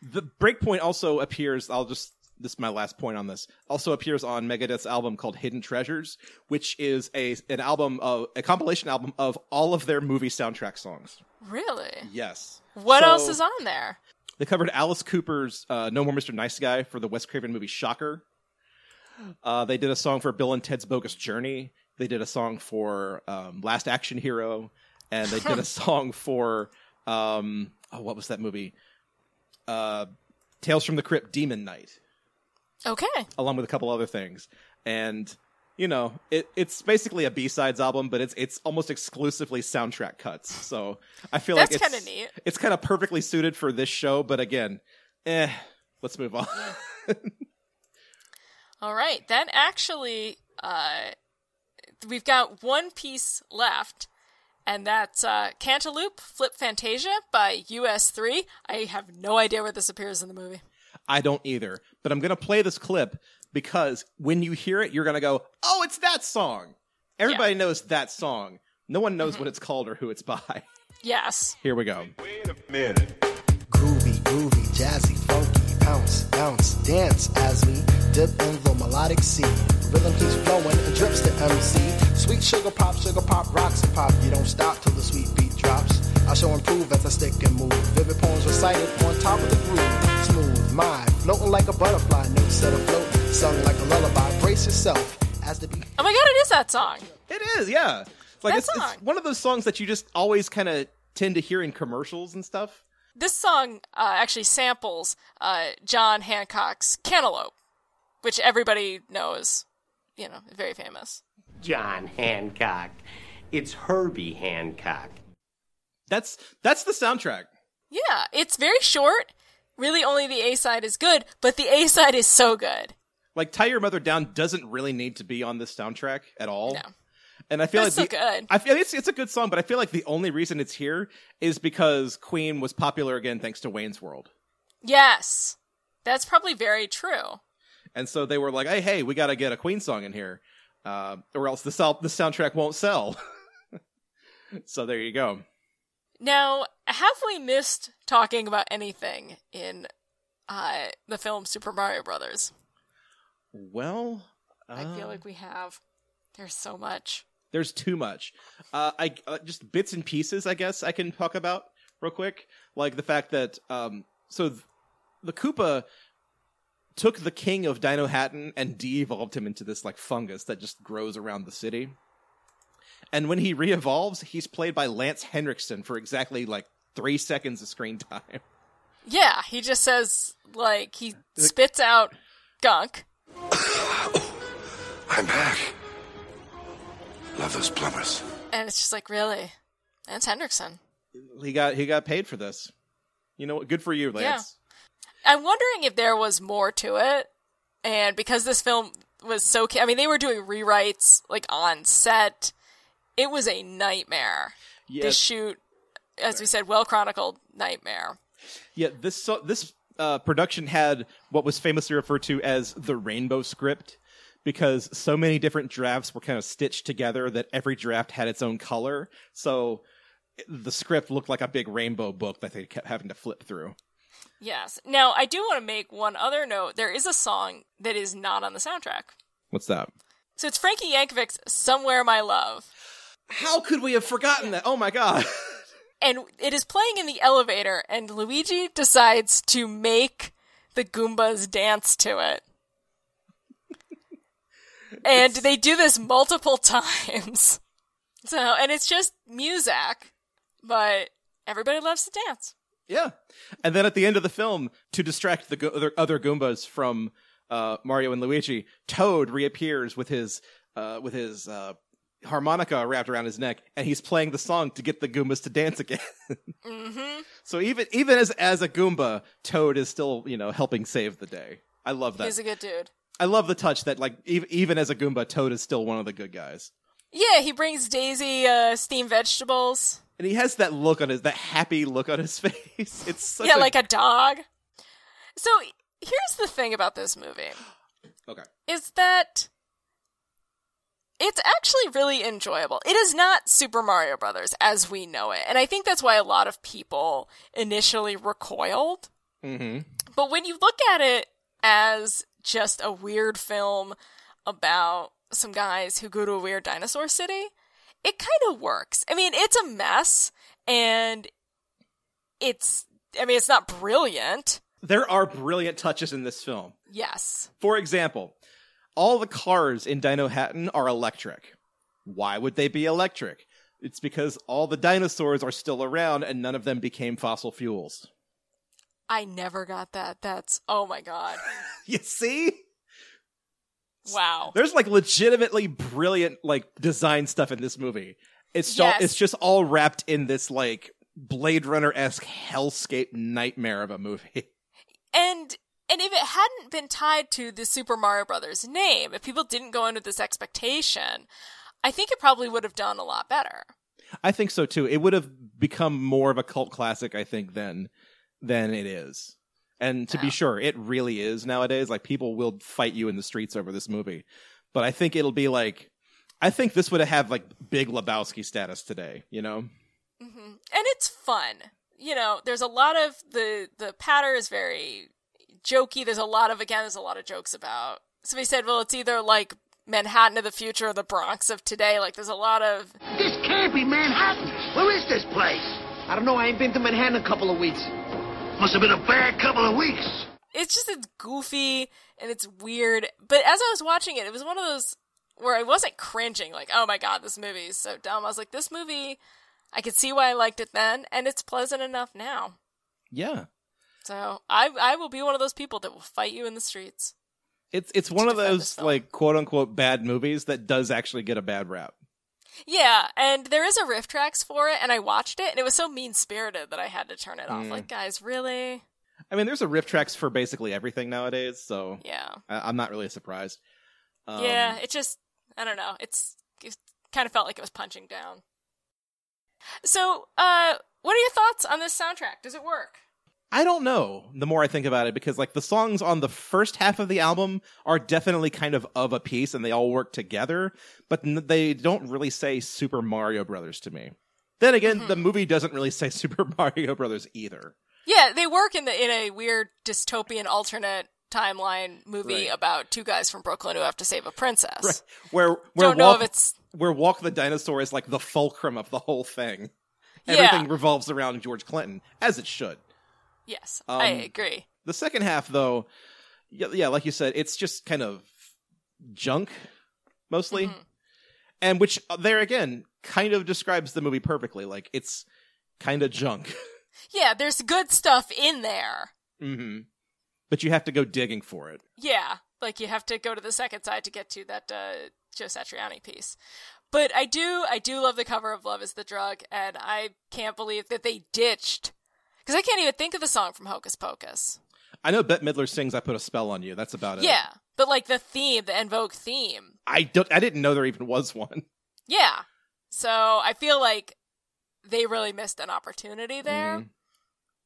The Breakpoint also appears. I'll just. This is my last point on this. Also appears on Megadeth's album called Hidden Treasures, which is a an album of a compilation album of all of their movie soundtrack songs. really. Yes. What So, else is on there? They covered Alice Cooper's uh, "No More Mr. Nice Guy" for the Wes Craven movie Shocker. Uh, they did a song for Bill and Ted's Bogus Journey. They did a song for um, Last Action Hero, and they did a song for um, oh, what was that movie? Uh, Tales from the Crypt, Demon Knight, Okay. along with a couple other things. And you know, it, it's basically a B sides album, but it's it's almost exclusively soundtrack cuts. So I feel That's like it's kinda neat. It's kind of perfectly suited for this show, but again, eh. Let's move on. All right. Then actually, uh, we've got one piece left, and that's uh, Cantaloop Flip Fantasia by US3. I have no idea where this appears in the movie. I don't either, but I'm gonna play this clip because when you hear it, you're gonna go, "Oh, it's that song." Everybody knows that song. No one knows mm-hmm. what it's called or who it's by. Yes. Here we go. Wait a minute. Groovy, groovy, jazzy, funky, bounce, bounce, dance as we dip in the melodic sea. Rhythm keeps flowing and drips to MC. Sweet sugar pop, sugar pop, rocks and pop. You don't stop till the sweet beat drops. I shall improve as I stick and move. Vivid poems recited on top of the groove. Smooth, mind, floating like a butterfly. Notes set afloat, sung like a lullaby. Brace yourself as the beat. Oh my god, it is that song. It is, yeah. It's like That it's, song. it's one of those songs that you just always kind of tend to hear in commercials and stuff. This song uh, actually samples uh, John Hancock's Cantaloupe, which everybody knows, you know, very famous. John Hancock. It's Herbie Hancock. That's that's the soundtrack. Yeah, it's very short. Really, only the A side is good, but the A side is so good. Like "Tie Your Mother Down" doesn't really need to be on this soundtrack at all. No. And I feel But like the- good. I feel it's it's a good song, but I feel like the only reason it's here is because Queen was popular again thanks to Wayne's World, Yes, that's probably very true. and so they were like, "Hey, hey, we got to get a Queen song in here, uh, or else the sal- the soundtrack won't sell." so there you go. Now, have we missed talking about anything in uh, the film Super Mario Brothers? Well, I feel uh, like we have. There's so much. there's too much. Uh, I uh, just bits and pieces, I guess I can talk about real quick, like the fact that um, so th- the Koopa took the king of Dinohattan and de-evolved him into this like fungus that just grows around the city. And when he re-evolves, he's played by Lance Henriksen for exactly like three seconds of screen time. Yeah, he just says, like, he spits out gunk. Oh, I'm back. Love those plumbers. And it's just like, really? That's Henriksen. He got he got paid for this. You know what? Good for you, Lance. I'm wondering if there was more to it. And because this film was so. ca- I mean, they were doing rewrites, like, on set. It was a nightmare. Yeah. To shoot, as we said, well chronicled nightmare. Yeah, this so, this uh, production had what was famously referred to as the rainbow script because so many different drafts were kind of stitched together that every draft had its own color. So the script looked like a big rainbow book that they kept having to flip through. Yes. Now, I do want to make one other note. There is a song that is not on the soundtrack. What's that? So it's Frankie Yankovic's Somewhere My Love. How could we have forgotten that? Oh my god. And it is playing in the elevator, and Luigi decides to make the Goombas dance to it. and they do this multiple times. So, and it's just music, but everybody loves to dance. Yeah. And then at the end of the film, to distract the go- other, other Goombas from uh, Mario and Luigi, Toad reappears with his uh, with his uh, harmonica wrapped around his neck, and he's playing the song to get the Goombas to dance again. Mm-hmm. so even even as as a Goomba, Toad is still you know helping save the day. I love that. He's a good dude. I love the touch that like even, even as a Goomba, Toad is still one of the good guys. Yeah, he brings Daisy uh, steamed vegetables. And he has that look on his that happy look on his face. It's such yeah, a, like a dog. So here's the thing about this movie okay. is that it's actually really enjoyable. It is not Super Mario Brothers as we know it. And I think that's why a lot of people initially recoiled. Mm-hmm. But when you look at it as just a weird film about some guys who go to a weird dinosaur city, it kind of works. I mean, it's a mess and it's I mean, it's not brilliant. There are brilliant touches in this film. Yes. For example, all the cars in Dinohattan are electric. Why would they be electric? It's because all the dinosaurs are still around and none of them became fossil fuels. I never got that. That's oh my god. You see? Wow. There's like legitimately brilliant like design stuff in this movie. It's all, it's just all wrapped in this like Blade Runner esque hellscape nightmare of a movie. And and if it hadn't been tied to the Super Mario Brothers name, if people didn't go in with this expectation, I think it probably would have done a lot better. I think so too. It would have become more of a cult classic, I think, than than it is. And to be sure, it really is nowadays. Like people will fight you in the streets over this movie. But I think it'll be like I think this would have like big Lebowski status today, you know? hmm And it's fun. You know, there's a lot of the the patter is very jokey. There's a lot of again, there's a lot of jokes about. Somebody said, well, it's either like Manhattan of the future or the Bronx of today. Like, there's a lot of This can't be Manhattan. Where is this place? I don't know. I ain't been to Manhattan in a couple of weeks. Must have been a bad couple of weeks. it's just it's goofy and it's weird. But as I was watching it, it was one of those where I wasn't cringing, like, oh my god, this movie is so dumb. I was like, this movie, I could see why I liked it then, and it's pleasant enough now. Yeah. So I I will be one of those people that will fight you in the streets. It's it's one of those like quote unquote bad movies that does actually get a bad rap. Yeah, and there is a RiffTrax for it, and I watched it, and it was so mean spirited that I had to turn it off. Mm. Like, guys, really? I mean, there's a RiffTrax for basically everything nowadays, so Yeah. I- I'm not really surprised. Um, yeah, it just I don't know. It's it kind of felt like it was punching down. So, uh, what are your thoughts on this soundtrack? Does it work? I don't know. The more I think about it, because like the songs on the first half of the album are definitely kind of of a piece, and they all work together, but n- they don't really say Super Mario Brothers to me. Then again, Mm-hmm. the movie doesn't really say Super Mario Brothers either. Yeah, they work in the in a weird dystopian alternate timeline movie Right. about two guys from Brooklyn who have to save a princess. Right. Where where Don't know if it's where Walk the Dinosaur is like the fulcrum of the whole thing. Yeah. Everything revolves around George Clinton, as it should. Yes, Um, I agree. The second half, though, yeah, yeah, like you said, it's just kind of junk, mostly, Mm-hmm. and which uh, there again kind of describes the movie perfectly. Like it's kind of junk, Yeah, there's good stuff in there. hmm but you have to go digging for it. Yeah, like you have to go to the second side to get to that uh, Joe Satriani piece. But I do, I do love the cover of "Love Is the Drug," and I can't believe that they ditched because I can't even think of the song from Hocus Pocus. I know Bette Midler sings "I Put a Spell on You." That's about it. Yeah, but like the theme, the En Vogue theme. I don't. I didn't know there even was one. Yeah, so I feel like they really missed an opportunity there Mhm.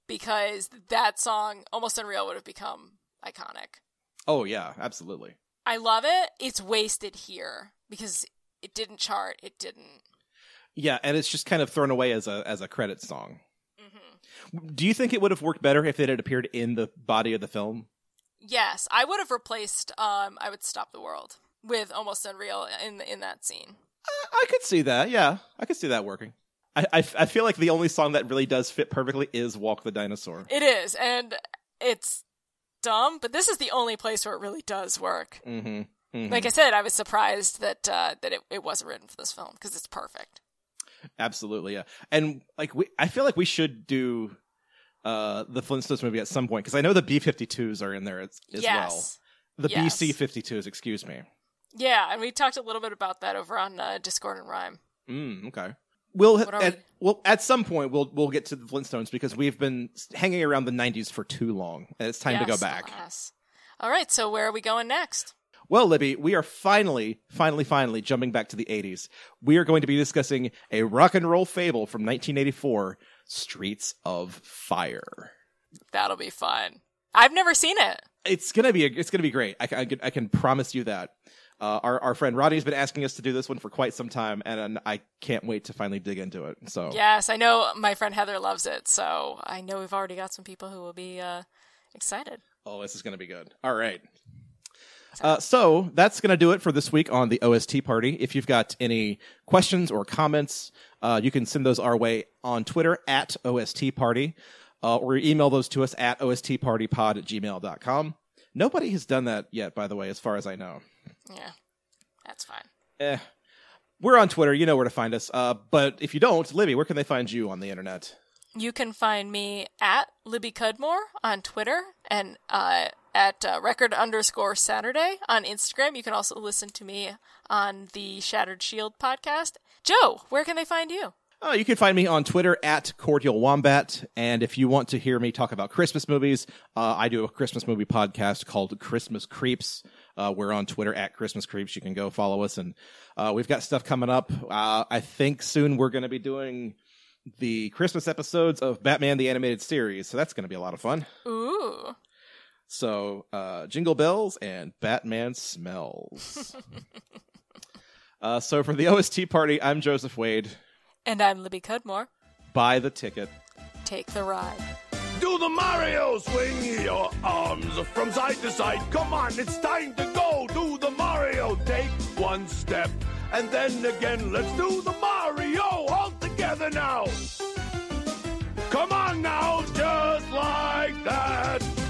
because that song, "Almost Unreal," would have become iconic. Oh yeah, absolutely. I love it. It's wasted here because it didn't chart. It didn't. Yeah, and it's just kind of thrown away as a as a credit song. Mm-hmm. Do you think it would have worked better if it had appeared in the body of the film? Yes, I would have replaced. Um, I would stop the world with almost unreal in in that scene. I could see that. Yeah, I could see that working. I, I, I feel like the only song that really does fit perfectly is "Walk the Dinosaur." It is, and it's dumb, but this is the only place where it really does work. Mm-hmm. Like I said, I was surprised that uh, that it, it wasn't written for this film because it's perfect. Absolutely, yeah. And like we, I feel like we should do uh the Flintstones movie at some point because I know the B 52s are in there as, as Yes. well. The Yes. BC 52s, excuse me. Yeah, and we talked a little bit about that over on uh, Discord and Rhyme. Mm, okay. We'll at, we- well at some point we'll we'll get to the Flintstones because we've been hanging around the 90s for too long and it's time to go back. alas. All right, so where are we going next? Well, Libby, we are finally, finally, finally jumping back to the 80s. We are going to be discussing a rock and roll fable from 1984, Streets of Fire. That'll be fun. I've never seen it. It's gonna be it's gonna be great. I, can- I can I can promise you that. Uh, our our friend Rodney's been asking us to do this one for quite some time, and I can't wait to finally dig into it. So Yes, I know my friend Heather loves it, so I know we've already got some people who will be uh, excited. Oh, this is going to be good. All right. Uh, so that's going to do it for this week on the OST party. If you've got any questions or comments, uh, you can send those our way on Twitter at OST party, uh, or email those to us at ostpartypod at gmail.com. Nobody has done that yet, by the way, as far as I know. Yeah, that's fine. Eh. We're on Twitter. You know where to find us. Uh, but if you don't, Libby, where can they find you on the internet? You can find me at Libby Cudmore on Twitter and uh, at uh, record underscore Saturday on Instagram. You can also listen to me on the Shattered Shield podcast. Joe, where can they find you? Uh, you can find me on Twitter at Cordial Wombat. And if you want to hear me talk about Christmas movies, uh, I do a Christmas movie podcast called Christmas Creeps. Uh, we're on Twitter at Christmas Creeps. You can go follow us. And uh, we've got stuff coming up. Uh, I think soon we're going to be doing the Christmas episodes of Batman the Animated Series. So that's going to be a lot of fun. Ooh. So uh, Jingle Bells and Batman Smells. uh, so for the OST party, I'm Joseph Wade. And I'm Libby Cudmore. Buy the ticket. Take the ride. Do the Mario swing your arms from side to side. Come on, it's time to go. Do the Mario. Take one step and then again. Let's do the Mario all together now. Come on now, just like that.